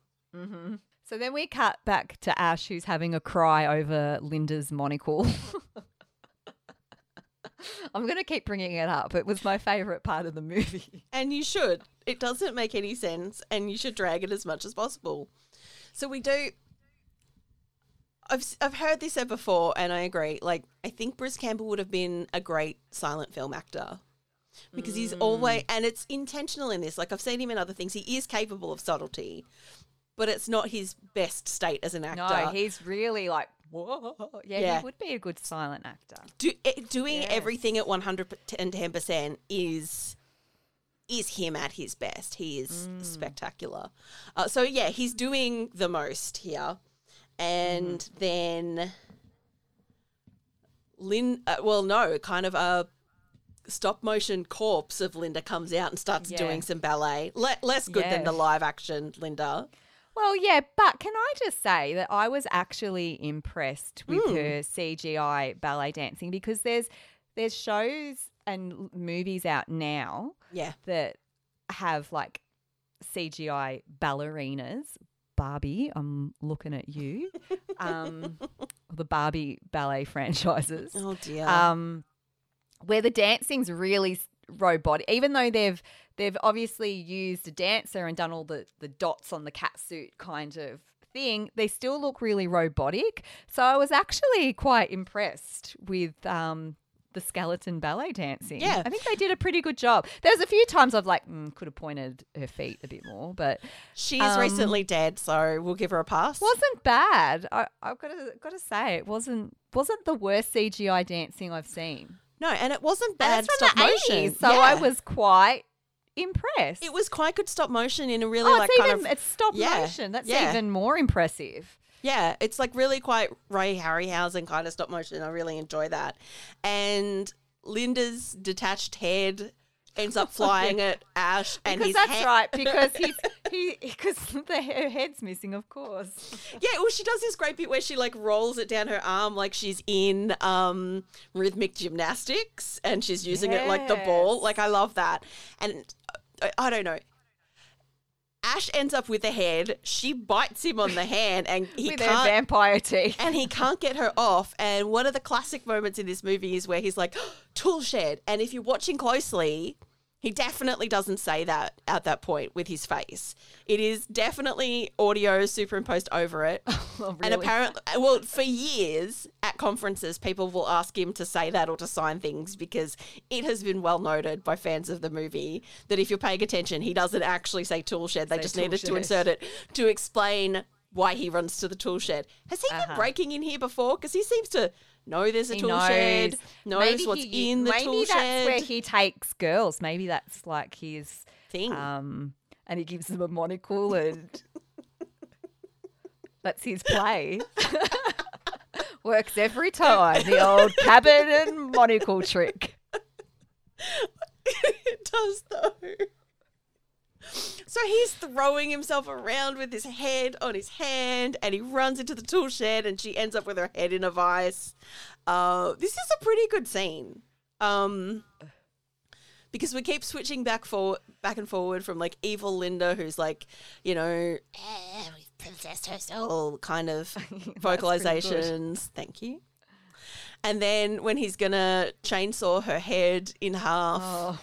So then we cut back to Ash, who's having a cry over Linda's monocle. I'm going to keep bringing it up. It was my favourite part of the movie. And you should. It doesn't make any sense, and you should drag it as much as possible. So we do. I've I've heard this said before, and I agree. Like I think Bruce Campbell would have been a great silent film actor because he's always and it's intentional in this. Like I've seen him in other things. He is capable of subtlety, but it's not his best state as an actor. No, he's really like, whoa. Yeah, Yeah. he would be a good silent actor. Do, eh, doing Yes. everything at one hundred and ten percent is is him at his best. He is Mm. spectacular. Uh, so yeah, he's doing the most here, and Mm-hmm. then Lynn. Uh, well, no, kind of a stop motion corpse of Linda comes out and starts Yeah. doing some ballet. Le- less good than the live action Linda. Well, yeah, but can I just say that I was actually impressed with Hmm. her CGI ballet dancing because there's there's shows and movies out now Yeah. that have like CGI ballerinas. Barbie, I'm looking at you. Um, the Barbie ballet franchises. Oh dear. Um, where the dancing's really robotic, even though they've they've obviously used a dancer and done all the the dots on the cat suit kind of thing, they still look really robotic. So I was actually quite impressed with um the skeleton ballet dancing. Yeah. I think they did a pretty good job. There's a few times I've like mm, could have pointed her feet a bit more, but She's um, recently dead, so we'll give her a pass. wasn't bad. I, I've got to got to say it wasn't wasn't the worst CGI dancing I've seen. No, and it wasn't bad stop motion. 80s, so I was quite impressed. It was quite good stop motion in a really oh, like it's kind even of it's stop yeah, motion. That's yeah. even more impressive. yeah, it's like really quite Ray Harryhausen kind of stop motion. I really enjoy that. And Linda's detached head ends up flying at Ash, and Because his that's head- right. Because he's he because the her head's missing, of course. Yeah, well, she does this great bit where she like rolls it down her arm like she's in um rhythmic gymnastics, and she's using it like the ball. Like I love that, and I, I don't know. Ash ends up with the head. She bites him on the hand, and he with can't. vampire teeth. and he can't get her off. And one of the classic moments in this movie is where he's like, tool shed. And if you're watching closely, he definitely doesn't say that at that point with his face. It is definitely audio superimposed over it. Oh, And apparently, well, for years at conferences, people will ask him to say that or to sign things because it has been well noted by fans of the movie that if you're paying attention, he doesn't actually say tool shed. They Say just needed to insert it to explain why he runs to the tool shed. Has he Uh-huh. been breaking in here before? Because he seems to know there's a He tool knows. shed, knows maybe what's he, in the maybe tool that's shed. where he takes girls. Maybe that's like his thing. um, and he gives them a monocle and that's his play. Works every time. The old cabin and monocle trick. it does though. So he's throwing himself around with his head on his hand, and he runs into the tool shed, and she ends up with her head in a vice. Uh, this is a pretty good scene, um, because we keep switching back for back and forward from like evil Linda, who's like, you know, eh, we've possessed her soul, kind of vocalizations. Thank you. And then when he's gonna chainsaw her head in half, Oh,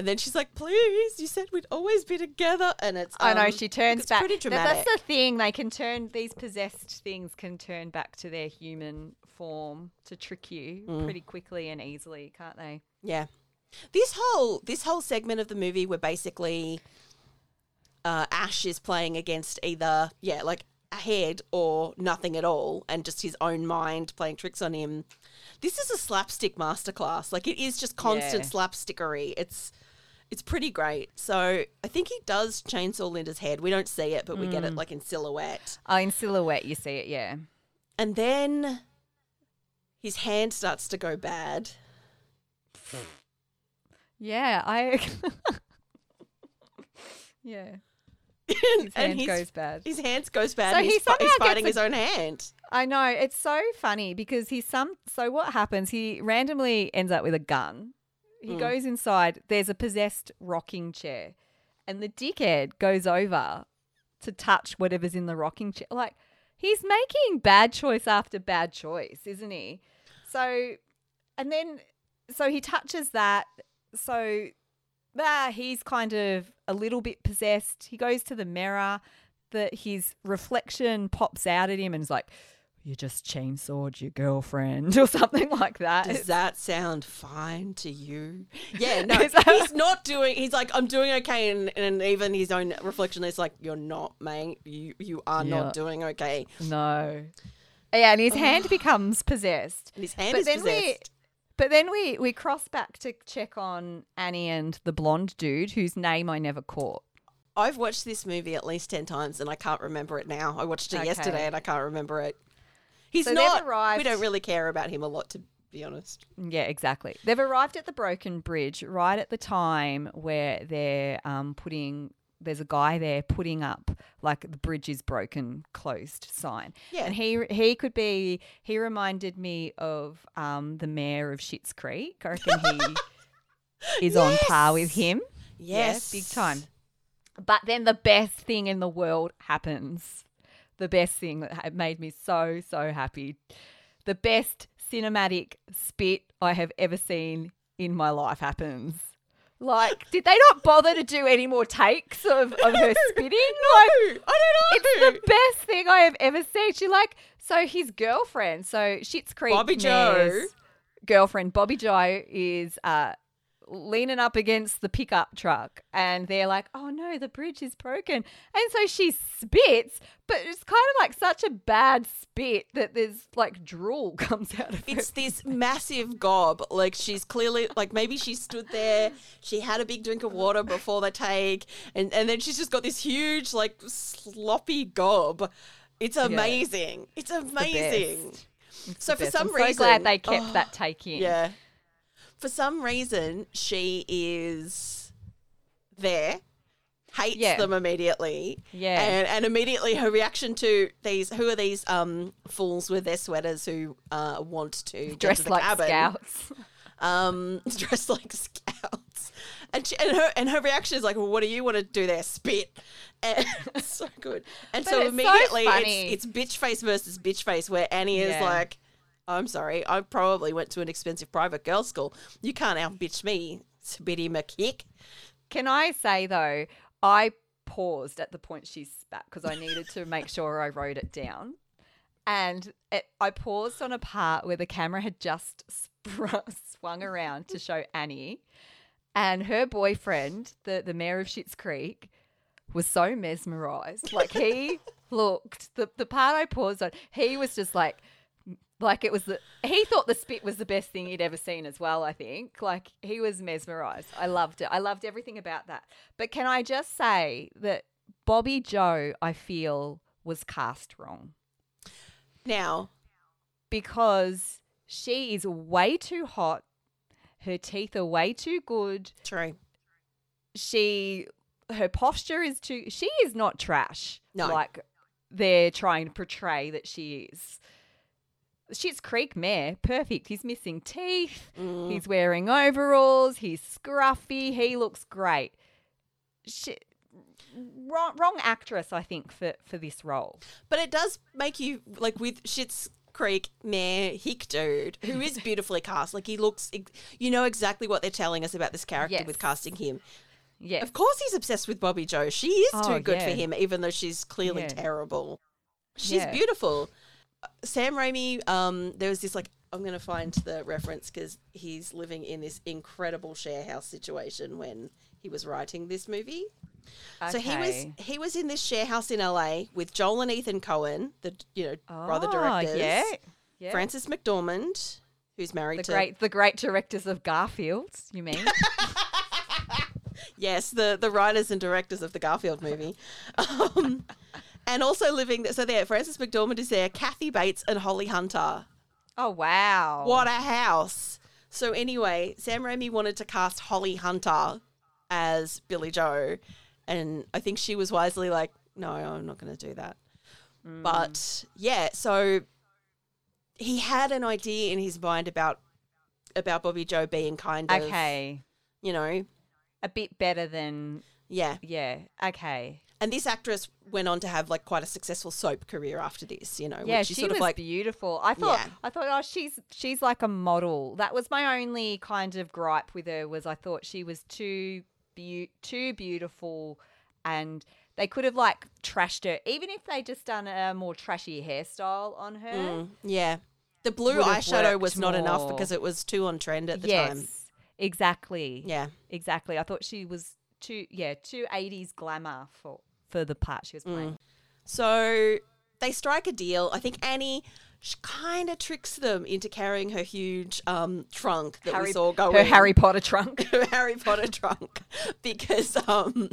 and then she's like, "Please, you said we'd always be together." And it's I know um, she turns back. Pretty dramatic. That's the thing. They can turn these possessed things can turn back to their human form to trick you Mm. pretty quickly and easily, can't they? yeah. This whole this whole segment of the movie where basically uh, Ash is playing against either yeah like a head or nothing at all, and just his own mind playing tricks on him. This is a slapstick masterclass. Like it is just constant Yeah. slapstickery. It's it's pretty great. So I think he does chainsaw Linda's head. We don't see it, but we get it mm. like in silhouette. Oh, in silhouette, you see it. Yeah. And then his hand starts to go bad. Yeah, I. yeah, and his hand his, goes bad. his hands goes bad. So and he he's, fi- he's somehow fighting gets his own hand. I know it's so funny because he's some. So what happens? He randomly ends up with a gun. He Mm. goes inside. There's a possessed rocking chair, and the dickhead goes over to touch whatever's in the rocking chair. Like he's making bad choice after bad choice, isn't he? So, and then so he touches that. So ah, he's kind of a little bit possessed. He goes to the mirror. That his reflection pops out at him and is like, "You just chainsawed your girlfriend" or something like that. Does that sound fine to you? Yeah, no, he's not doing. He's like, I'm doing okay, and, and even his own reflection is like, you're not, mate. You you are Yeah. not doing okay. no. Yeah, and his hand becomes possessed. And his hand But is then we- possessed. But then we we cross back to check on Annie and the blonde dude whose name I never caught. I've watched this movie at least ten times, and I can't remember it now. I watched it Okay. yesterday, and I can't remember it. He's So not. arrived- We don't really care about him a lot, to be honest. Yeah, exactly. They've arrived at the broken bridge right at the time where they're um, putting. There's a guy there putting up like the bridge is broken, closed sign. Yeah. and he he could be. He reminded me of um, the mayor of Schitt's Creek. I reckon he is on par with Yes. him. Yes, big time. But then the best thing in the world happens. The best thing that made me so, so happy. The best cinematic spit I have ever seen in my life happens. Like, did they not bother to do any more takes of, of her spitting? Like, I don't know. it's the best thing I have ever seen. She like so his girlfriend, so Schitt's Creek Bobby Joe. girlfriend Bobby Joe is uh leaning up against the pickup truck and they're like, "Oh no, the bridge is broken." And so she spits, but it's kind of like such a bad spit that there's like drool comes out of her. It's this massive gob. Like she's clearly like maybe she stood there, she had a big drink of water before the take, and, and then she's just got this huge, like sloppy gob. It's amazing. It's amazing. best. So for some I'm reason so glad they kept Oh, that take in. Yeah. For some reason she is there. Hates Yeah. them immediately. Yeah. And and immediately her reaction to these who are these um fools with their sweaters who uh want to get to Dressed the like cabin scouts. um, dressed like scouts. And, she, and her and her reaction is like, well, "What do you want to do there? Spit!" And it's so good. And so it's so immediately, funny. it's, it's bitch face versus bitch face, where Annie is Yeah. like, "I'm sorry, I probably went to an expensive private girls' school. You can't out bitch me, Spitty McKick." Can I say though, I paused at the point she spat because I needed to make sure I wrote it down. And it, I paused on a part where the camera had just spr- swung around to show Annie, and her boyfriend, the, the mayor of Schitt's Creek, was so mesmerized. Like he looked, the, the part I paused on, he was just like Like it was the he thought the spit was the best thing he'd ever seen as well, I think. Like he was mesmerized. I loved it. I loved everything about that. But can I just say that Bobby Joe, I feel, was cast wrong Now, because she is way too hot. Her teeth are way too good. true. She her posture is too she is not trash. No. Like they're trying to portray that she is. Schitt's Creek mare, perfect. He's missing teeth. Mm. He's wearing overalls. He's scruffy. He looks great. She, wrong, wrong actress, I think, for, for this role. But it does make you like with Schitt's Creek Mayor Hick dude, who is beautifully cast. Like he looks, you know exactly what they're telling us about this character Yes. with casting him. Yeah. Of course, he's obsessed with Bobby Joe. She is Oh, too good for him, even though she's clearly Yeah. terrible. She's Yeah. beautiful. Sam Raimi, um, there was this like I'm going to find the reference because he's living in this incredible share house situation when he was writing this movie. So he was he was in this share house in LA with Joel and Ethan Coen, the you know brother Oh, directors. Yeah. yeah. Frances McDormand, who's married the to great the great directors of Garfield, you mean? yes, the the writers and directors of the Garfield movie, um, and also living there. So there, Frances McDormand is there, Kathy Bates and Holly Hunter. oh wow. What a house! So anyway, Sam Raimi wanted to cast Holly Hunter as Billy Joe, and I think she was wisely like, "No, I'm not going to do that." Mm. But yeah, so he had an idea in his mind about about Bobby Joe being kind of, Okay. you know, A bit better than yeah. yeah. Okay. And this actress went on to have like quite a successful soap career after this, you know, Yeah, which she sort was of like beautiful. I thought Yeah. I thought oh she's she's like a model. That was my only kind of gripe with her was I thought she was too beau- too beautiful and they could have like trashed her even if they just done a more trashy hairstyle on her. Mm, yeah. The blue eyeshadow was not enough because it was too on trend at the yes. time. Exactly. Yeah. Exactly. I thought she was too yeah, too 80s glamour for for the part she was Mm. playing. So they strike a deal. I think Annie kind of tricks them into carrying her huge um, trunk that we Harry, saw go her. Harry Potter trunk. her Harry Potter trunk because um,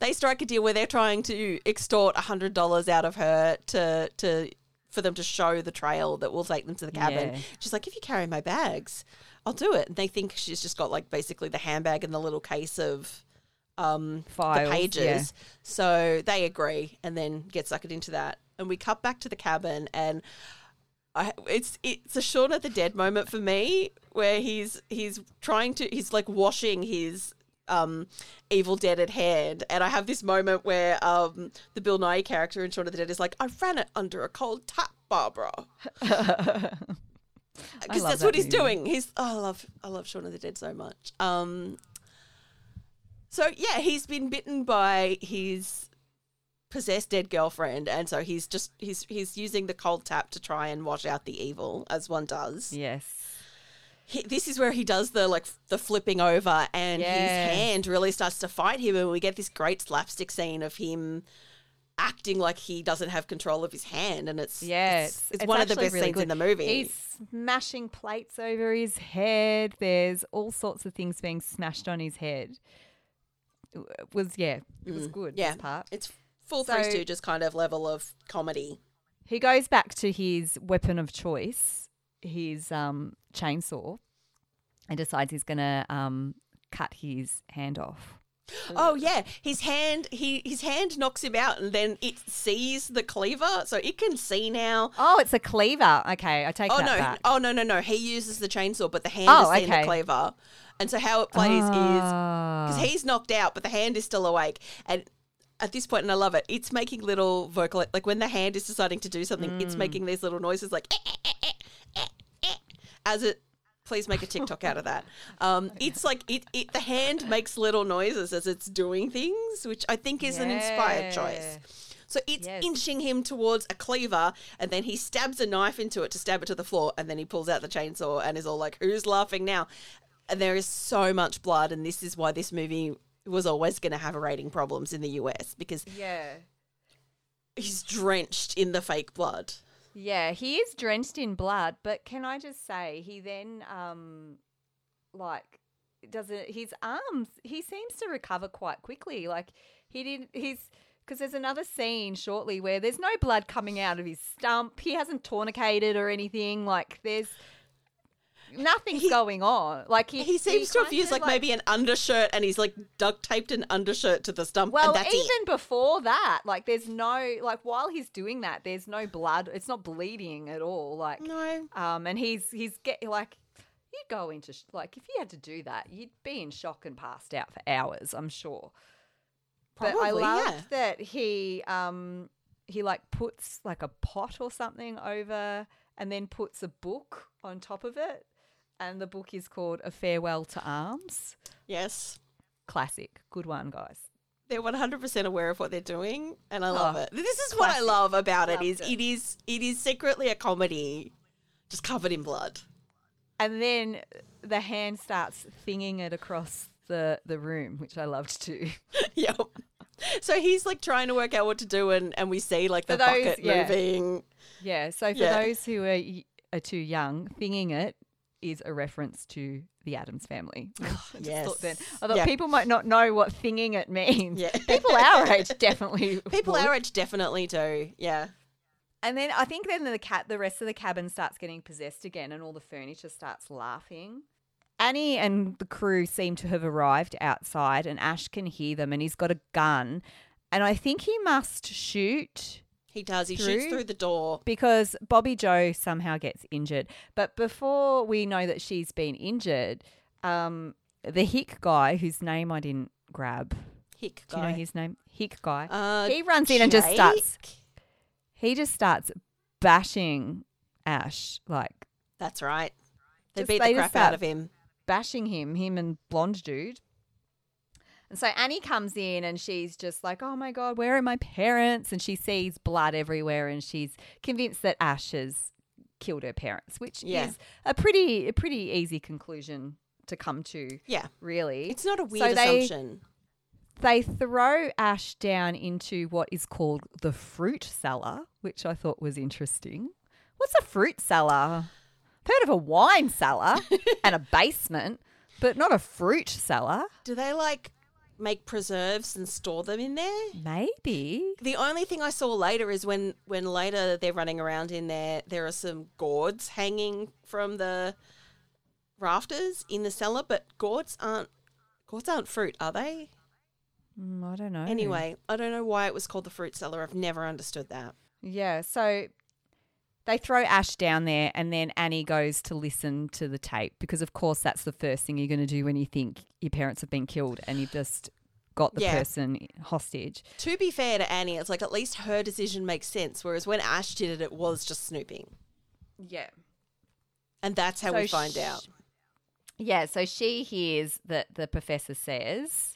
they strike a deal where they're trying to extort hundred dollars out of her to to for them to show the trail that will take them to the cabin. Yeah. She's like, if you carry my bags, I'll do it. And they think she's just got like basically the handbag and the little case of um, Files, the pages. yeah. So they agree and then get suckered into that. And we cut back to the cabin and I, it's it's a Shaun of the Dead moment for me where he's he's trying to he's like washing his um Evil Dead at hand and I have this moment where um the Bill Nighy character in Shaun of the Dead is like I ran it under a cold tap Barbara because that's that what he's doing he's oh, I love I love Shaun of the Dead so much um so yeah he's been bitten by his possessed dead girlfriend and so he's just he's he's using the cold tap to try and wash out the evil as one does yes. he, this is where he does the like the flipping over and Yeah. his hand really starts to fight him and we get this great slapstick scene of him acting like he doesn't have control of his hand and it's Yeah, it's, it's one of the best really scenes in the movie He's smashing plates over his head. There's all sorts of things being smashed on his head. It was yeah, it was good. Mm. yeah this part. it's full So- Three Stooges kind of level of comedy He goes back to his weapon of choice, his um, chainsaw, and decides he's gonna um, cut his hand off. Oh yeah, his hand he his hand knocks him out, and then it sees the cleaver, so it can see now. Oh, it's a cleaver. Okay, I take Oh that no! back. Oh no! No no! He uses the chainsaw, but the hand Oh, is okay. the cleaver, and so how it plays is Ah. because he's knocked out, but the hand is still awake, and at this point, and I love it. It's making little vocal like when the hand is deciding to do something, Mm. it's making these little noises like "Eh, eh, eh, eh, eh, eh," as it. Please make a TikTok out of that. Um, it's like it, it. The hand makes little noises as it's doing things, which I think is an inspired choice. So it's Yes. inching him towards a cleaver, and then he stabs a knife into it to stab it to the floor, and then he pulls out the chainsaw and is all like, "Who's laughing now?" And there is so much blood, and this is why this movie was always going to have rating problems in the US because Yeah. he's drenched in the fake blood. Yeah, he is drenched in blood, but can I just say he then um like does it his arms he seems to recover quite quickly. Like he didn't. he's because there's another scene shortly where there's no blood coming out of his stump. He hasn't tourniqueted or anything. Like there's nothing's He- going on. Like he He seems to have used of, like, maybe an undershirt and he's like duct taped an undershirt to the stump Well, and that's even it. before that, like there's no like while he's doing that, there's no blood. It's not bleeding at all. Like No. um, and he's he's get like you'd go into sh- like if you had to do that, you'd be in shock and passed out for hours. I'm sure. but I Probably, loved yeah. that he um he like puts like a pot or something over and then puts a book on top of it, and the book is called A Farewell to Arms. Yes. Classic, good one, guys. They're 100% aware of what they're doing and I love Oh, it. This is what I love about it is it. it is it is secretly a comedy just covered in blood. And then the hand starts thinging it across the the room, which I loved too. yep. So he's like trying to work out what to do and and we see like the those- bucket yeah. moving. Yeah. So for Yeah. those who are, are too young, thinging it is a reference to the Addams family. I just thought then. Yes. I thought Yeah. people might not know what thinging it means. Yeah. People our age definitely. People would. our age definitely do. Yeah. And then I think then the cat, the rest of the cabin starts getting possessed again, and all the furniture starts laughing. Annie and the crew seem to have arrived outside, and Ash can hear them, and he's got a gun, and I think he must shoot He does. He shoots Through? through the door. because Bobby Joe somehow gets injured. But before we know that she's been injured, um, the Hick guy, whose name I didn't grab, Hick do you know his name? Hick guy. Uh, he runs in and just starts. Jake? He just starts bashing Ash like That's right. They Just- beat the crap out of him. bashing him, him and blonde dude. And so Annie comes in and she's just like, "Oh my god, where are my parents?" And she sees blood everywhere, and she's convinced that Ash has killed her parents, which Yeah. is a pretty a pretty easy conclusion to come to. Yeah. Really, It's not a weird they- assumption. they throw Ash down into what is called the fruit cellar, which I thought was interesting. What's a fruit cellar? I've heard of a wine cellar and a basement, but not a fruit cellar. Do they like make preserves and store them in there? Maybe. The only thing I saw later is when when later they're running around in there, there are some gourds hanging from the rafters in the cellar, but gourds aren't gourds aren't fruit, are they? Mm, I don't know. Anyway, I don't know why it was called the fruit cellar. I've never understood that. Yeah, so they throw Ash down there, and then Annie goes to listen to the tape because, of course, that's the first thing you're going to do when you think your parents have been killed and you've just got the Yeah. person hostage. To be fair to Annie, it's like at least her decision makes sense. Whereas when Ash did it, it was just snooping, Yeah. and that's how So we find sh- out. Yeah, so she hears that the professor says,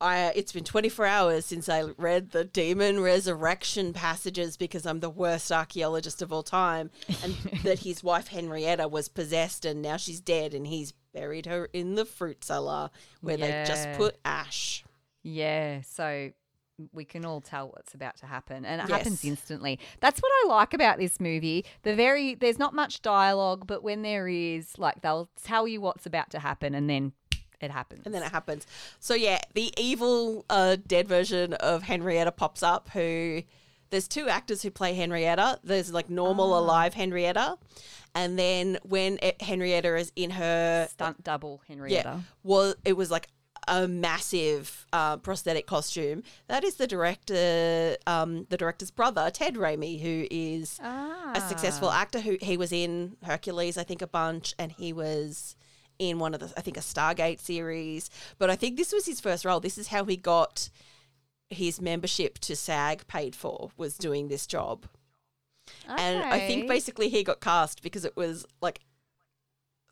I it's been 24 hours since I read the demon resurrection passages because I'm the worst archaeologist of all time and that his wife Henrietta was possessed and now she's dead and he's buried her in the fruit cellar where they just put ash. Yeah, so we can all tell what's about to happen and it Yes. happens instantly. That's what I like about this movie. The very there's not much dialogue, but when there is, like they'll tell you what's about to happen and then it happens. And then it happens. So yeah, the evil uh, dead version of Henrietta pops up. Who there's two actors who play Henrietta. There's like normal alive Henrietta, and then when it, Henrietta is in her stunt double Henrietta. Yeah, well, it was like a massive uh, prosthetic costume. That is the director, um, the director's brother, Ted Raimi, who is Ah. a successful actor. Who he was in Hercules, I think, a bunch, and he was in one of the, I think, a Stargate series. But I think this was his first role. This is how he got his membership to SAG paid for. Was doing this job. And I think basically he got cast because it was like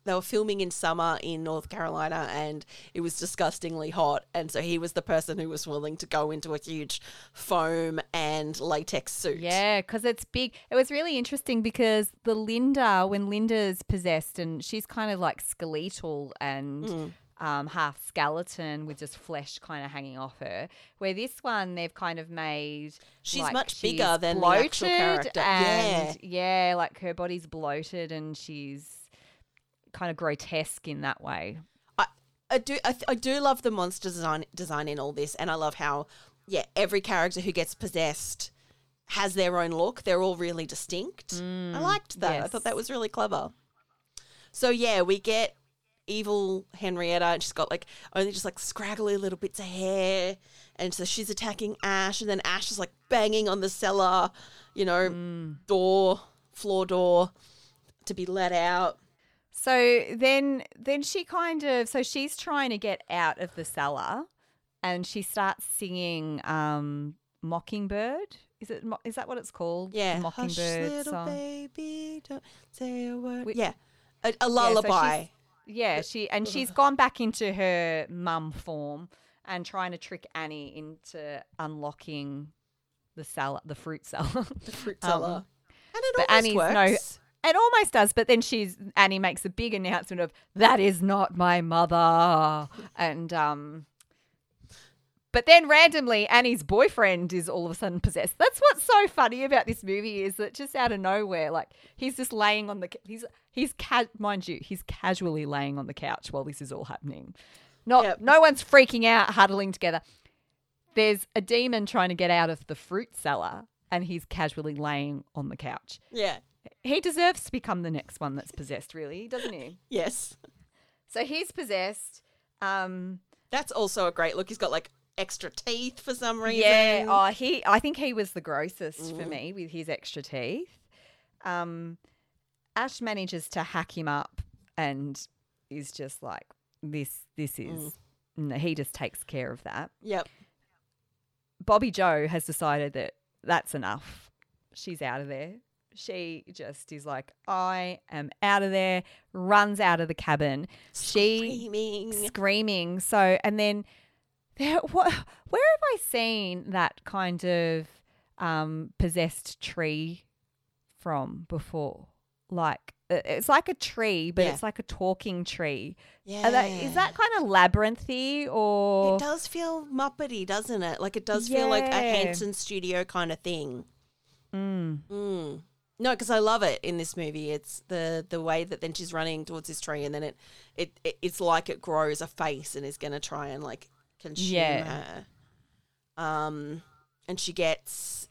they were filming in summer in North Carolina and it was disgustingly hot. And so he was the person who was willing to go into a huge foam and latex suit. Yeah, because it's big. It was really interesting because the Linda, when Linda's possessed and she's kind of like skeletal and Mm. um, half skeleton with just flesh kind of hanging off her. Where this one, they've kind of made She's like, much she's bigger than the actual character. and yeah, like her body's bloated and she's kind of grotesque in that way. I, I do I, th- I do love the monster design design in all this, and I love how yeah every character who gets possessed has their own look. They're all really distinct. I mm, liked that. I thought that was really clever. So yeah, we get evil Henrietta, and she's got like only just like scraggly little bits of hair, and so she's attacking Ash, and then Ash is like banging on the cellar, you know, mm. door, floor door, to be let out. So then then she kind of so she's trying to get out of the cellar and she starts singing um Mockingbird. Is it is that what it's called? Yeah, The Hush, little song. baby, don't say a word. We- yeah, a, a so lullaby. she's- Yeah, she and she's gone back into her mum form and trying to trick Annie into unlocking the cellar, the fruit cellar. the fruit Um, cellar, and it but almost Annie's works. It almost does, but then she's Annie makes a big announcement of that is not my mother, and um, but then randomly Annie's boyfriend is all of a sudden possessed. That's what's so funny about this movie is that just out of nowhere, like he's just laying on the he's he's ca- mind you he's casually laying on the couch while this is all happening. Not Yep. no one's freaking out, huddling together. There's a demon trying to get out of the fruit cellar, and he's casually laying on the couch Yeah. He deserves to become the next one that's possessed, really, doesn't he? Yes. So he's possessed. Um, That's also a great look. He's got like extra teeth for some reason. yeah. Oh, he. I think he was the grossest Mm. for me with his extra teeth. Um, Ash manages to hack him up and is just like this. This is. No, he just takes care of that. Yep. Bobby Joe has decided that that's enough. She's out of there. She just is like, I am out of there, runs out of the cabin. She Screaming. screaming. So, and then there, what, where have I seen that kind of um, possessed tree from before? Like, it's like a tree, but Yeah. it's like a talking tree. Yeah. That, is that kind of labyrinthy or? It does feel muppety, doesn't it? Like it does feel like a Yeah. Henson studio kind of thing. Mm. Mm. No, because I love it in this movie. It's the the way that then she's running towards this tree, and then it it, it it's like it grows a face and is going to try and like consume Yeah. her. Um, and she gets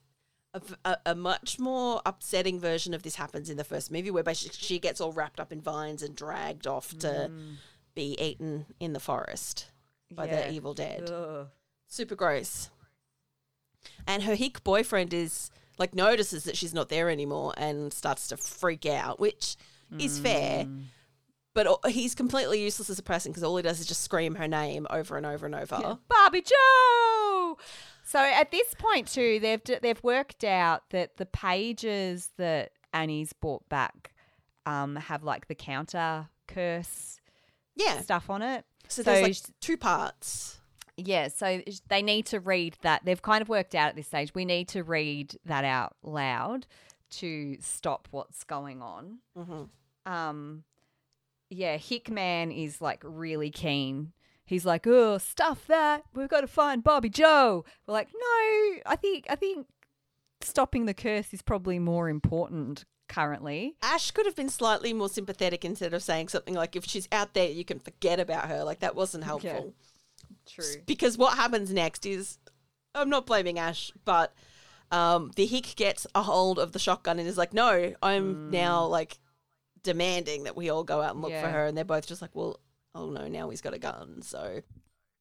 a a much more upsetting version of this happens in the first movie, where basically she gets all wrapped up in vines and dragged off to be eaten in the forest by Yeah. the evil dead Ugh. super gross. And her hick boyfriend is like notices that she's not there anymore and starts to freak out, which is fair. But he's completely useless as a person because all he does is just scream her name over and over and over. Barbie Joe. So at this point too, they've they've worked out that the pages that Annie's brought back um, have like the counter curse Yeah. stuff on it. So, there's like two parts. Yeah, so they need to read that. They've kind of worked out at this stage. We need to read that out loud to stop what's going on. Mm-hmm. um yeah hickman is like really keen he's like oh stuff that we've got to find bobby joe we're like no i think i think stopping the curse is probably more important currently Ash could have been slightly more sympathetic instead of saying something like, if she's out there, you can forget about her. Like, that wasn't helpful. True because what happens next is I'm not blaming Ash, but um, the hick gets a hold of the shotgun and is like, "No, I'm now like demanding that we all go out and look for her." And they're both just like, "Well, oh no, now he's got a gun." So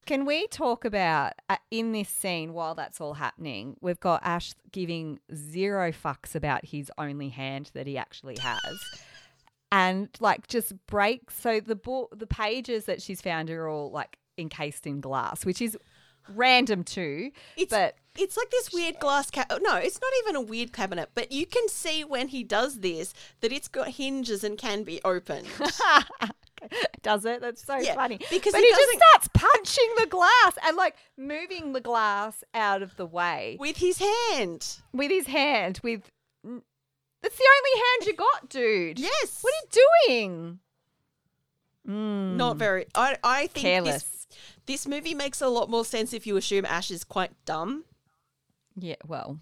can we talk about uh, in this scene while that's all happening we've got ash giving zero fucks about his only hand that he actually has and like just breaks so the book the pages that she's found are all like encased in glass which is random too it's but it's like this weird glass ca- No, it's not even a weird cabinet, but you can see when he does this that it's got hinges and can be opened. does it that's so Yeah, funny because but he he, just starts punching the glass and like moving the glass out of the way with his hand. with his hand with that's the only hand you got dude Yes. what are you doing mm. Not very. I I think Careless. this this movie makes a lot more sense if you assume Ash is quite dumb. Yeah, well,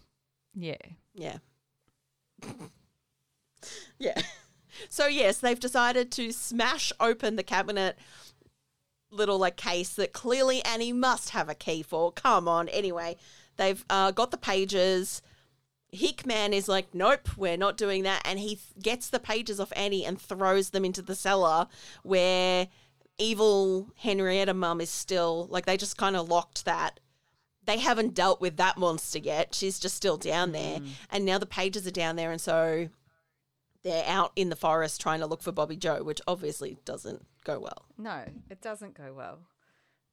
yeah. Yeah. yeah. So yes, they've decided to smash open the cabinet little like case that clearly Annie must have a key for. Come on. Anyway, they've uh, got the pages. Hickman is like, nope, we're not doing that. And he th- gets the pages off Annie and throws them into the cellar where evil Henrietta mum is still, like, they just kind of locked that. They haven't dealt with that monster yet. She's just still down there. Mm-hmm. And now the pages are down there. And so they're out in the forest trying to look for Bobby Joe, which obviously doesn't go well. No, it doesn't go well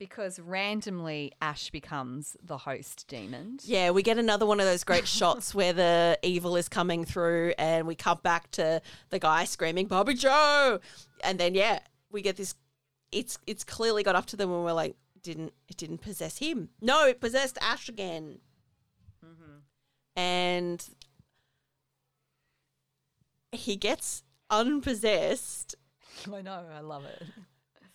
because randomly Ash becomes the host demon. Yeah, we get another one of those great shots where the evil is coming through, and we cut back to the guy screaming "Bobby Joe," and then yeah, we get this. It's it's clearly got up to them, and we're like, didn't it didn't possess him? No, it possessed Ash again, mm-hmm. and he gets unpossessed I know, I love it.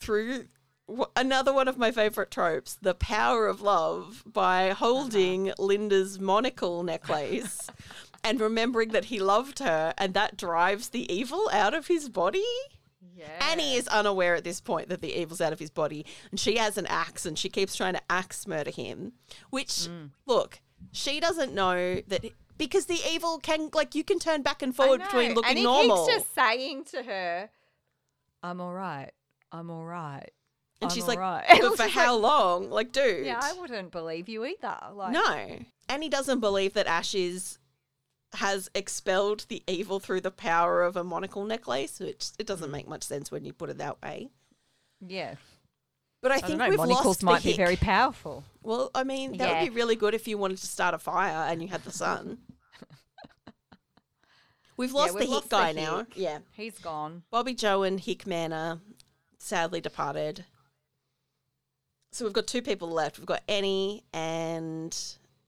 through w- another one of my favorite tropes the power of love by holding uh-huh. Linda's monocle necklace and remembering that he loved her and that drives the evil out of his body. Yeah. Annie is unaware at this point that the evil's out of his body and she has an axe and she keeps trying to axe murder him. Which, mm. look, she doesn't know that because the evil can, like, you can turn back and forward between looking and he normal. keeps just saying to her, "I'm all right. I'm all right." and I'm she's like, right." but for how long? Like, dude. Yeah, I wouldn't believe you either. Like, No. Annie doesn't believe that Ash is has expelled the evil through the power of a monocle necklace, which it doesn't hmm. make much sense when you put it that way. Yeah, But I, I, think know. we've Monocles lost the might be hick. very powerful. Well, I mean, that Yeah. would be really good if you wanted to start a fire and you had the sun. we've lost we've the lost hick the guy now. hick. Yeah. He's gone. Bobby Joe and Hickman are sadly departed. So we've got two people left. We've got Annie and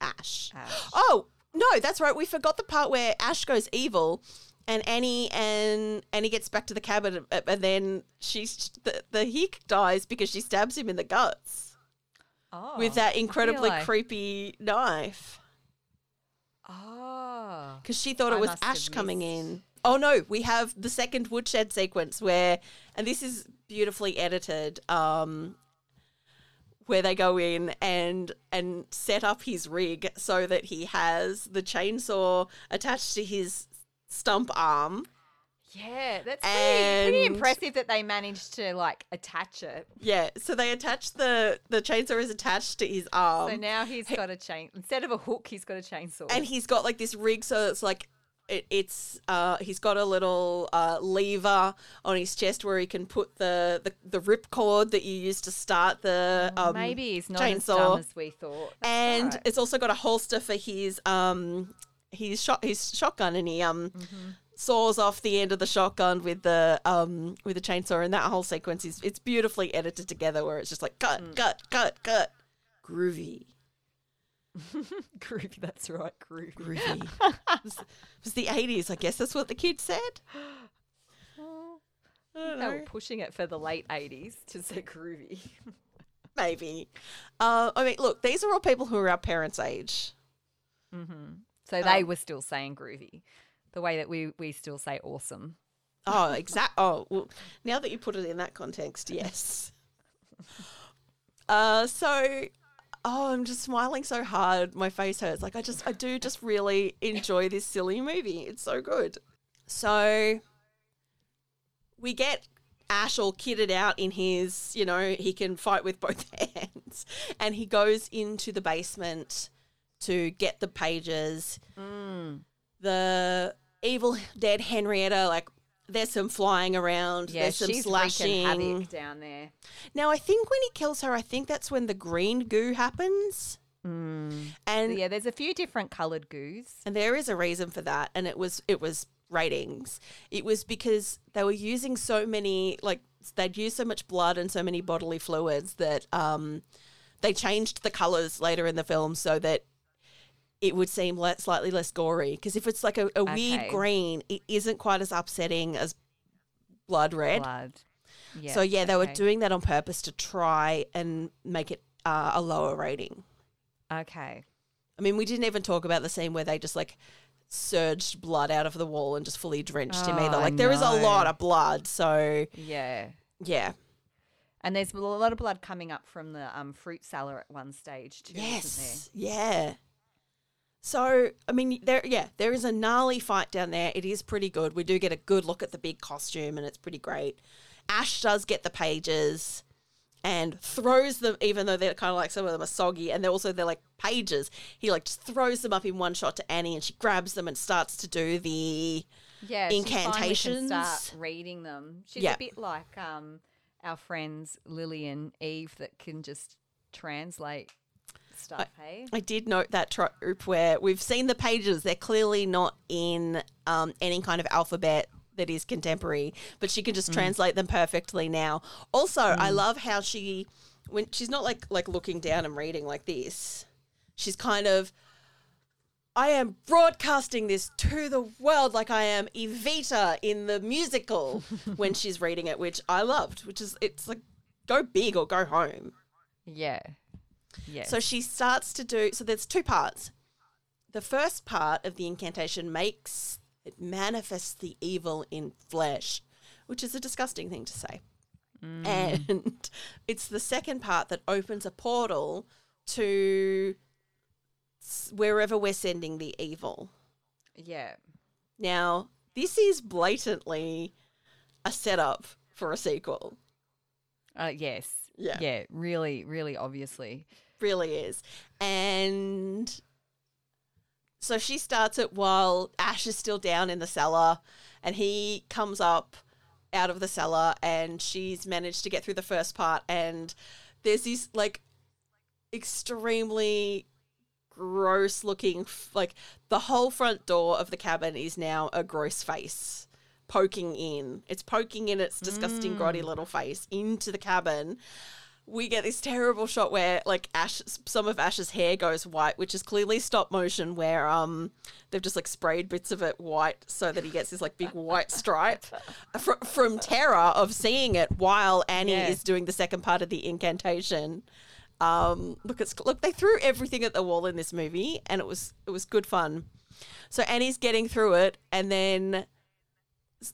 Ash. Ash. Oh, no, that's right. We forgot the part where Ash goes evil and Annie and Annie gets back to the cabin and- and then she's the, the hick dies because she stabs him in the guts Oh, with that incredibly like- creepy knife Oh, because she thought it I was Ash coming in. Oh no, we have the second woodshed sequence where, and this is beautifully edited, um, where they go in and and set up his rig so that he has the chainsaw attached to his stump arm. yeah. That's pretty, pretty impressive that they managed to like attach it. Yeah, so they attach the the chainsaw is attached to his arm. So now he's got a chain instead of a hook. He's got a chainsaw. and he's got like this rig so it's like it, it's uh he's got a little uh lever on his chest where he can put the the, the rip cord that you use to start the um Maybe he's not as dumb as we thought. That's and right. it's also got a holster for his um his shot his shotgun and he um Mm-hmm. saws off the end of the shotgun with the um with the chainsaw and that whole sequence is it's beautifully edited together where it's just like cut Mm. cut cut cut groovy groovy. That's right, groovy. groovy it, was, it was the 80s i guess that's what the kids said I They were pushing it for the late eighties to say groovy. maybe uh, i mean look these are all people who are our parents age So they were still saying groovy, the way that we we still say awesome. Oh, exact. Oh, well, now that you put it in that context, yes. Uh, so, oh, I'm just smiling so hard. My face hurts. Like I just, I do just really enjoy this silly movie. It's so good. So, we get Ash all kitted out in his, you know, he can fight with both hands, and he goes into the basement to get the pages mm. the evil dead Henrietta, like there's some flying around, Yeah, there's some she's havoc down there. Now I think when he kills her, I think that's when the green goo happens. And yeah, there's a few different coloured goos. and there is a reason for that, and it was it was ratings. It was because they were using so many like they'd used so much blood and so many bodily fluids that um they changed the colors later in the film so that it would seem le- slightly less gory. Because if it's like a, a weird Okay. green, it isn't quite as upsetting as blood red. Blood. Yeah. so yeah, they were doing that on purpose to try and make it uh, a lower rating. Okay. I mean, we didn't even talk about the scene where they just like surged blood out of the wall and just fully drenched him Oh, either. I Like there is a lot of blood, so Yeah. yeah. And there's a lot of blood coming up from the um, fruit cellar at one stage too. Yes. Yeah. So, I mean, there, yeah, there is a gnarly fight down there. It is pretty good. We do get a good look at the big costume, and it's pretty great. Ash does get the pages and throws them, even though they're kind of like some of them are soggy, and they're also they're like pages. He like just throws them up in one shot to Annie, and she grabs them and starts to do the? Yeah. she can Incantations. start reading them. She's Yeah. a bit like um, our friends Lily and Eve that can just translate stuff. hey. I did note that trope where we've seen the pages. They're clearly not in um, any kind of alphabet that is contemporary, but she can just translate them perfectly now. Also, I love how she, when she's not like like looking down and reading like this, she's kind of. I am broadcasting this to the world like I am Evita in the musical when she's reading it, which I loved, which is it's like go big or go home. Yeah. Yeah. So she starts to do so there's two parts. The first part of the incantation makes it manifests the evil in flesh, which is a disgusting thing to say. And it's the second part that opens a portal to wherever we're sending the evil. yeah. Now, this is blatantly a setup for a sequel. Uh, yes. Yeah. Yeah. Really, really obviously. really is. And so she starts it while Ash is still down in the cellar and he comes up out of the cellar and she's managed to get through the first part and there's this like extremely gross looking f- like the whole front door of the cabin is now a gross face poking in it's poking in its disgusting grotty little face into the cabin we get this terrible shot where like Ash, some of Ash's hair goes white, which is clearly stop motion. Where um they've just like sprayed bits of it white so that he gets this like big white stripe from, from terror of seeing it while Annie Yeah. is doing the second part of the incantation. Um, look, it's look they threw everything at the wall in this movie, and it was it was good fun. So Annie's getting through it, and then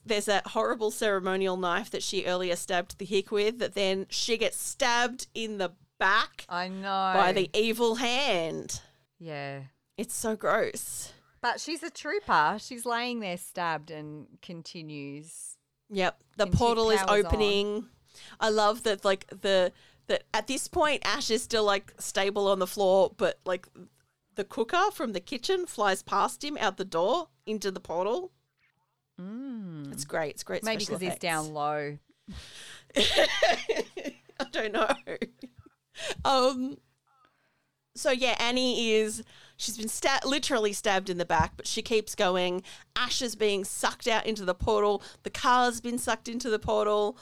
there's that horrible ceremonial knife that she earlier stabbed the hick with that then she gets stabbed in the back I know. by the evil hand. Yeah. It's so gross. But she's a trooper. She's laying there stabbed and continues. Yep. The And portal is powers on. opening. I love that like the that at this point Ash is still like stable on the floor, but like the cooker from the kitchen flies past him out the door into the portal. It's great. It's great. Mm. Maybe because he's down low. I don't know. Um. So yeah, Annie is. She's been sta- literally stabbed in the back, but she keeps going. Ash is being sucked out into the portal. The car's been sucked into the portal.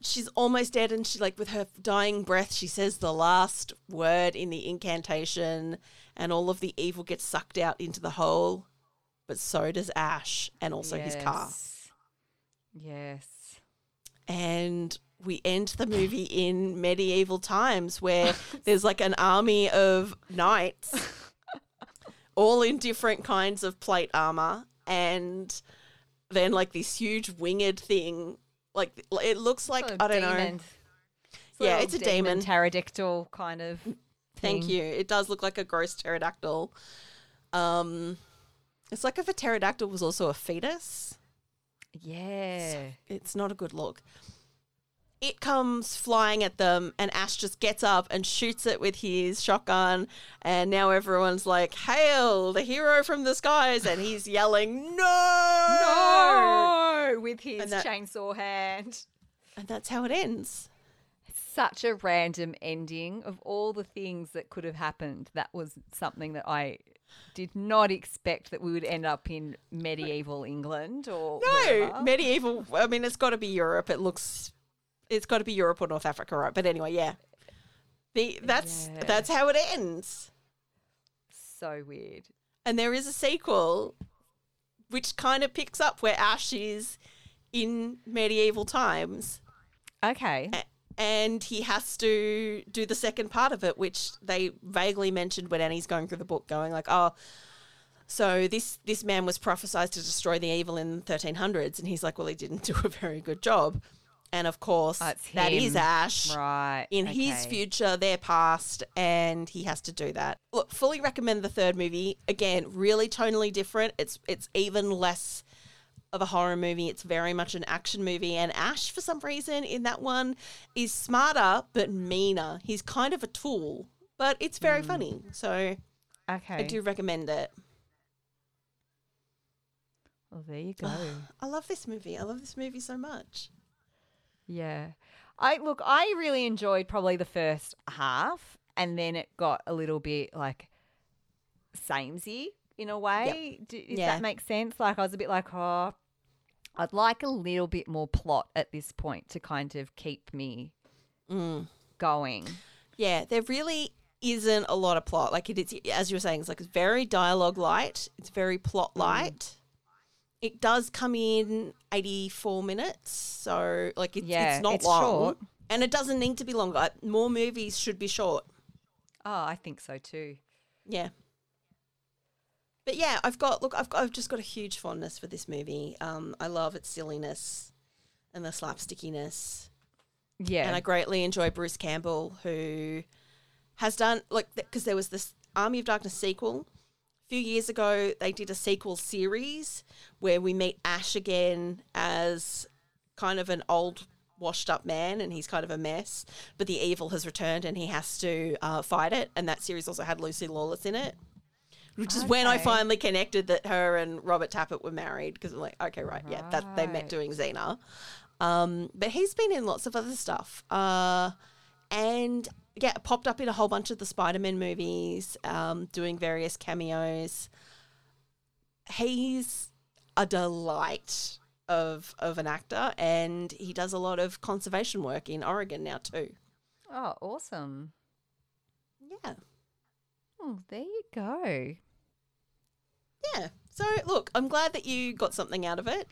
She's almost dead, and she like with her dying breath, she says the last word in the incantation, and all of the evil gets sucked out into the hole. But so does Ash, and also his car. Yes. Yes. and we end the movie in medieval times where there's like an army of knights all in different kinds of plate armor and then like this huge winged thing like it looks like i don't know demon. Yeah, it's a demon. Pterodactyl kind of. thank you it does look like a gross pterodactyl um it's like if a pterodactyl was also a fetus Yeah. It's not a good look. It comes flying at them, and Ash just gets up and shoots it with his shotgun. And now everyone's like, Hail, the hero from the skies! And he's yelling, No! No! With his that- chainsaw hand. And that's how it ends. Such a random ending of all the things that could have happened. That was something that I did not expect that we would end up in medieval England or No, wherever. medieval. I mean, it's got to be Europe. It looks, it's got to be Europe or North Africa, right? But anyway, yeah. The, that's Yeah. that's how it ends. so weird. And there is a sequel which kind of picks up where Ash is in medieval times. Okay. And he has to do the second part of it, which they vaguely mentioned when Annie's going through the book, going like, "Oh, so this this man was prophesied to destroy the evil in the 1300s," and he's like, "Well, he didn't do a very good job." And of course, Oh, that is. Ash. Right. In his future, they're past, and he has to do that. Look, fully recommend the third movie. Again, really tonally different. It's it's even less of a horror movie. It's very much an action movie. And Ash, for some reason, in that one, is smarter but meaner. He's kind of a tool, but it's very hmm. funny. So Okay. I do recommend it. Well, there you go. I love this movie. I love this movie so much. yeah. I look. I really enjoyed probably the first half, and then it got a little bit like samey in a way. Do, if Yeah. that make sense. Like I was a bit like, oh, I'd like a little bit more plot at this point to kind of keep me Mm. going. Yeah, there really isn't a lot of plot. Like it is, as you were saying, it's like it's very dialogue light. It's very plot Mm. light. It does come in eighty four minutes, so like it's, Yeah, it's not it's long, short. and it doesn't need to be longer. More movies should be short. Oh, I think so too. Yeah. But yeah, I've got look, I've got, I've just got a huge fondness for this movie. Um, I love its silliness and the slapstickiness. Yeah. and I greatly enjoy Bruce Campbell, who has done like because there was this Army of Darkness sequel a few years ago. They did a sequel series where we meet Ash again as kind of an old, washed up man, and he's kind of a mess. But the evil has returned, and he has to uh, fight it. And that series also had Lucy Lawless in it. Which is when I finally connected that her and Robert Tapert were married because I'm like, okay, right, yeah, that they met doing Xena. Um, but he's been in lots of other stuff. Uh, and yeah, popped up in a whole bunch of the Spider Man movies, um, doing various cameos. He's a delight of of an actor, and he does a lot of conservation work in Oregon now too. oh, awesome. Yeah, Oh, there you go. Yeah. So look, I'm glad that you got something out of it.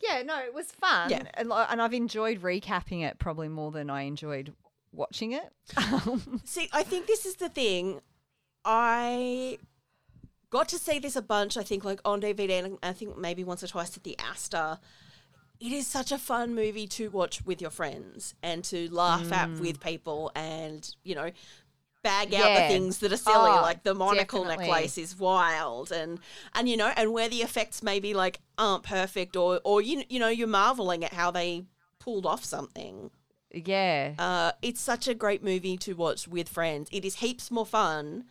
Yeah, no, it was fun. Yeah. And, and I've enjoyed recapping it probably more than I enjoyed watching it. See, I think this is the thing. I got to see this a bunch, I think, like on DVD, and I think maybe once or twice at the Astor. It is such a fun movie to watch with your friends and to laugh at mm. with people and, you know, bag out Yeah. the things that are silly, Oh, like the monocle definitely. necklace is wild and and you know, and where the effects maybe like aren't perfect or or you you know, you're marveling at how they pulled off something. yeah. Uh, it's such a great movie to watch with friends. It is heaps more fun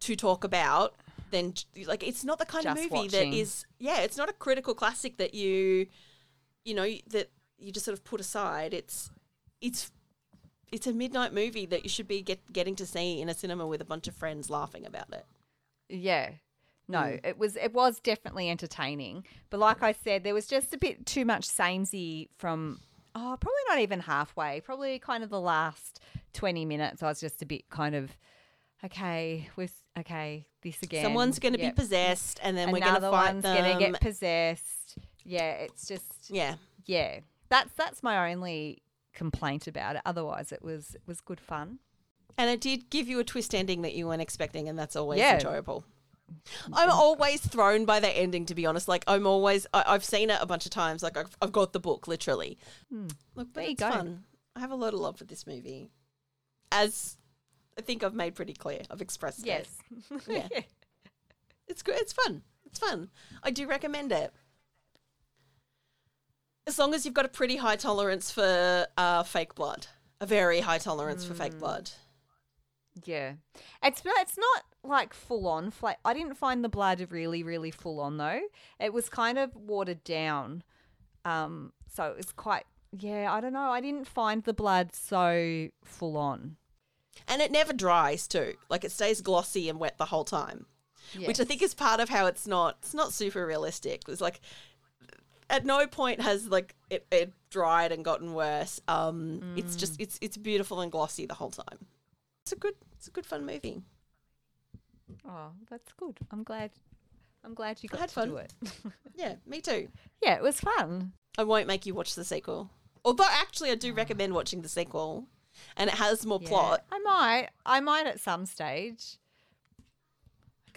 to talk about than like it's not the kind Just of movie watching. that is yeah, it's not a critical classic that you you know that you just sort of put aside. It's it's it's a midnight movie that you should be get, getting to see in a cinema with a bunch of friends laughing about it. Yeah. No, Mm. it was it was definitely entertaining, but like I said, there was just a bit too much samey from oh, probably not even halfway. Probably kind of the last twenty minutes. I was just a bit kind of okay with okay this again. Someone's going to Yep. be possessed, and then we're going to Another fight one's them. gonna get possessed. Yeah, it's just yeah, yeah. That's that's my only complaint about it. Otherwise, it was it was good fun. And it did give you a twist ending that you weren't expecting, and that's always Yeah. enjoyable. I'm always thrown by the ending, to be honest. Like I'm always, I, I've seen it a bunch of times. Like I've, I've got the book, literally. Look, but Hmm. There you it's go. fun. I have a lot of love for this movie, as I think I've made pretty clear. I've expressed it. Yes. Yeah. It's good. It's fun. It's fun. I do recommend it. As long as you've got a pretty high tolerance for uh, fake blood, a very high tolerance for Hmm. fake blood. Yeah, it's it's not like full on. Fla- I didn't find the blood really really full on though. It was kind of watered down, um. So it was quite. Yeah, I don't know. I didn't find the blood so full on. And it never dries too. Like it stays glossy and wet the whole time. Which I think is part of how it's not it's not super realistic. It's like at no point has like it, it dried and gotten worse. Um it's Mm. just it's it's beautiful and glossy the whole time. It's a good it's a good fun movie. Oh, that's good. I'm glad. I'm glad you I got had to fun. do it. Yeah, me too. yeah, it was fun. I won't make you watch the sequel. Although, actually, I do recommend watching the sequel, and it has more Yeah, plot. I might. I might at some stage.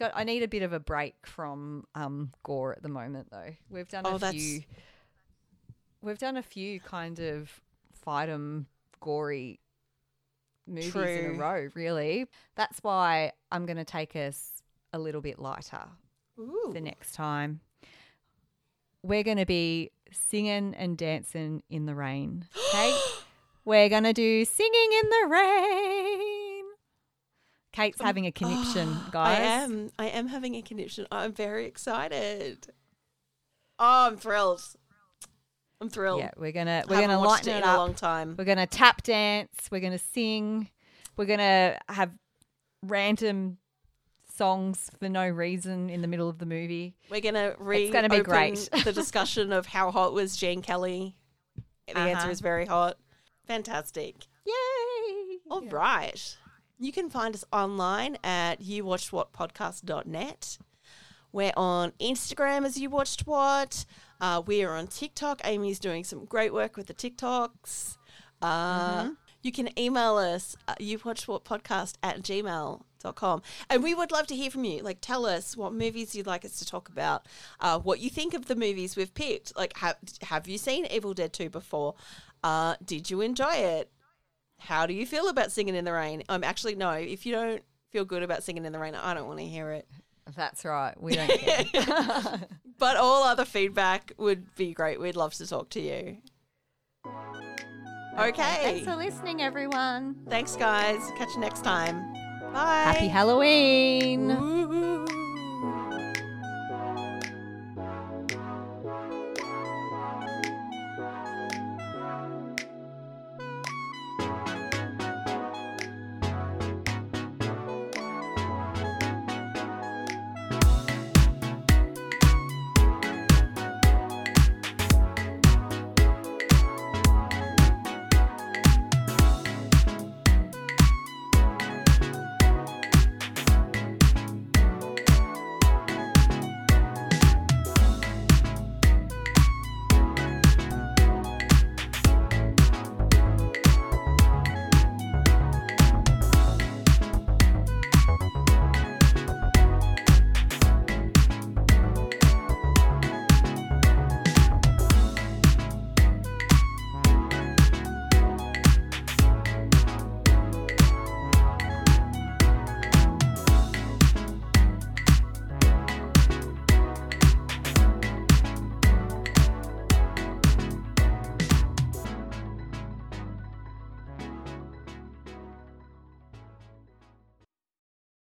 Got. I need a bit of a break from um, gore at the moment, though. We've done Oh, a that's- few. We've done a few kind of fight 'em gory movies in a row. Really, that's why I'm going to take us a little bit lighter Ooh. the next time. We're going to be singing and dancing in the rain. Okay? We're going to do singing in the rain. Kate's having a conniption, guys. I am. I am having a conniption. I'm very excited. Oh, I'm thrilled. I'm thrilled. Yeah, we're gonna we're gonna lighten it it in a long time. We're gonna tap dance. We're gonna sing. We're gonna have random songs for no reason in the middle of the movie. We're gonna reopen gonna be great. the discussion of how hot was Gene Kelly. The answer Uh-huh. is very hot. Fantastic. Yay! All right. You can find us online at youwatchedwhatpodcast.net. We're on Instagram as You Watched What. Uh, we are on TikTok. Amy's doing some great work with the TikToks. Uh, You can email us uh, youwatchedwhatpodcast at gmail.com. And we would love to hear from you. Like, tell us what movies you'd like us to talk about, uh, what you think of the movies we've picked. Like, have, have you seen Evil Dead 2 before? Uh, did you enjoy it? How do you feel about singing in the rain? Um, actually, no. If you don't feel good about singing in the rain, I don't want to hear it. That's right. We don't care. But all other feedback would be great. We'd love to talk to you. Okay. Thanks for listening, everyone. Thanks, guys. Catch you next time. Bye. Happy Halloween. Ooh.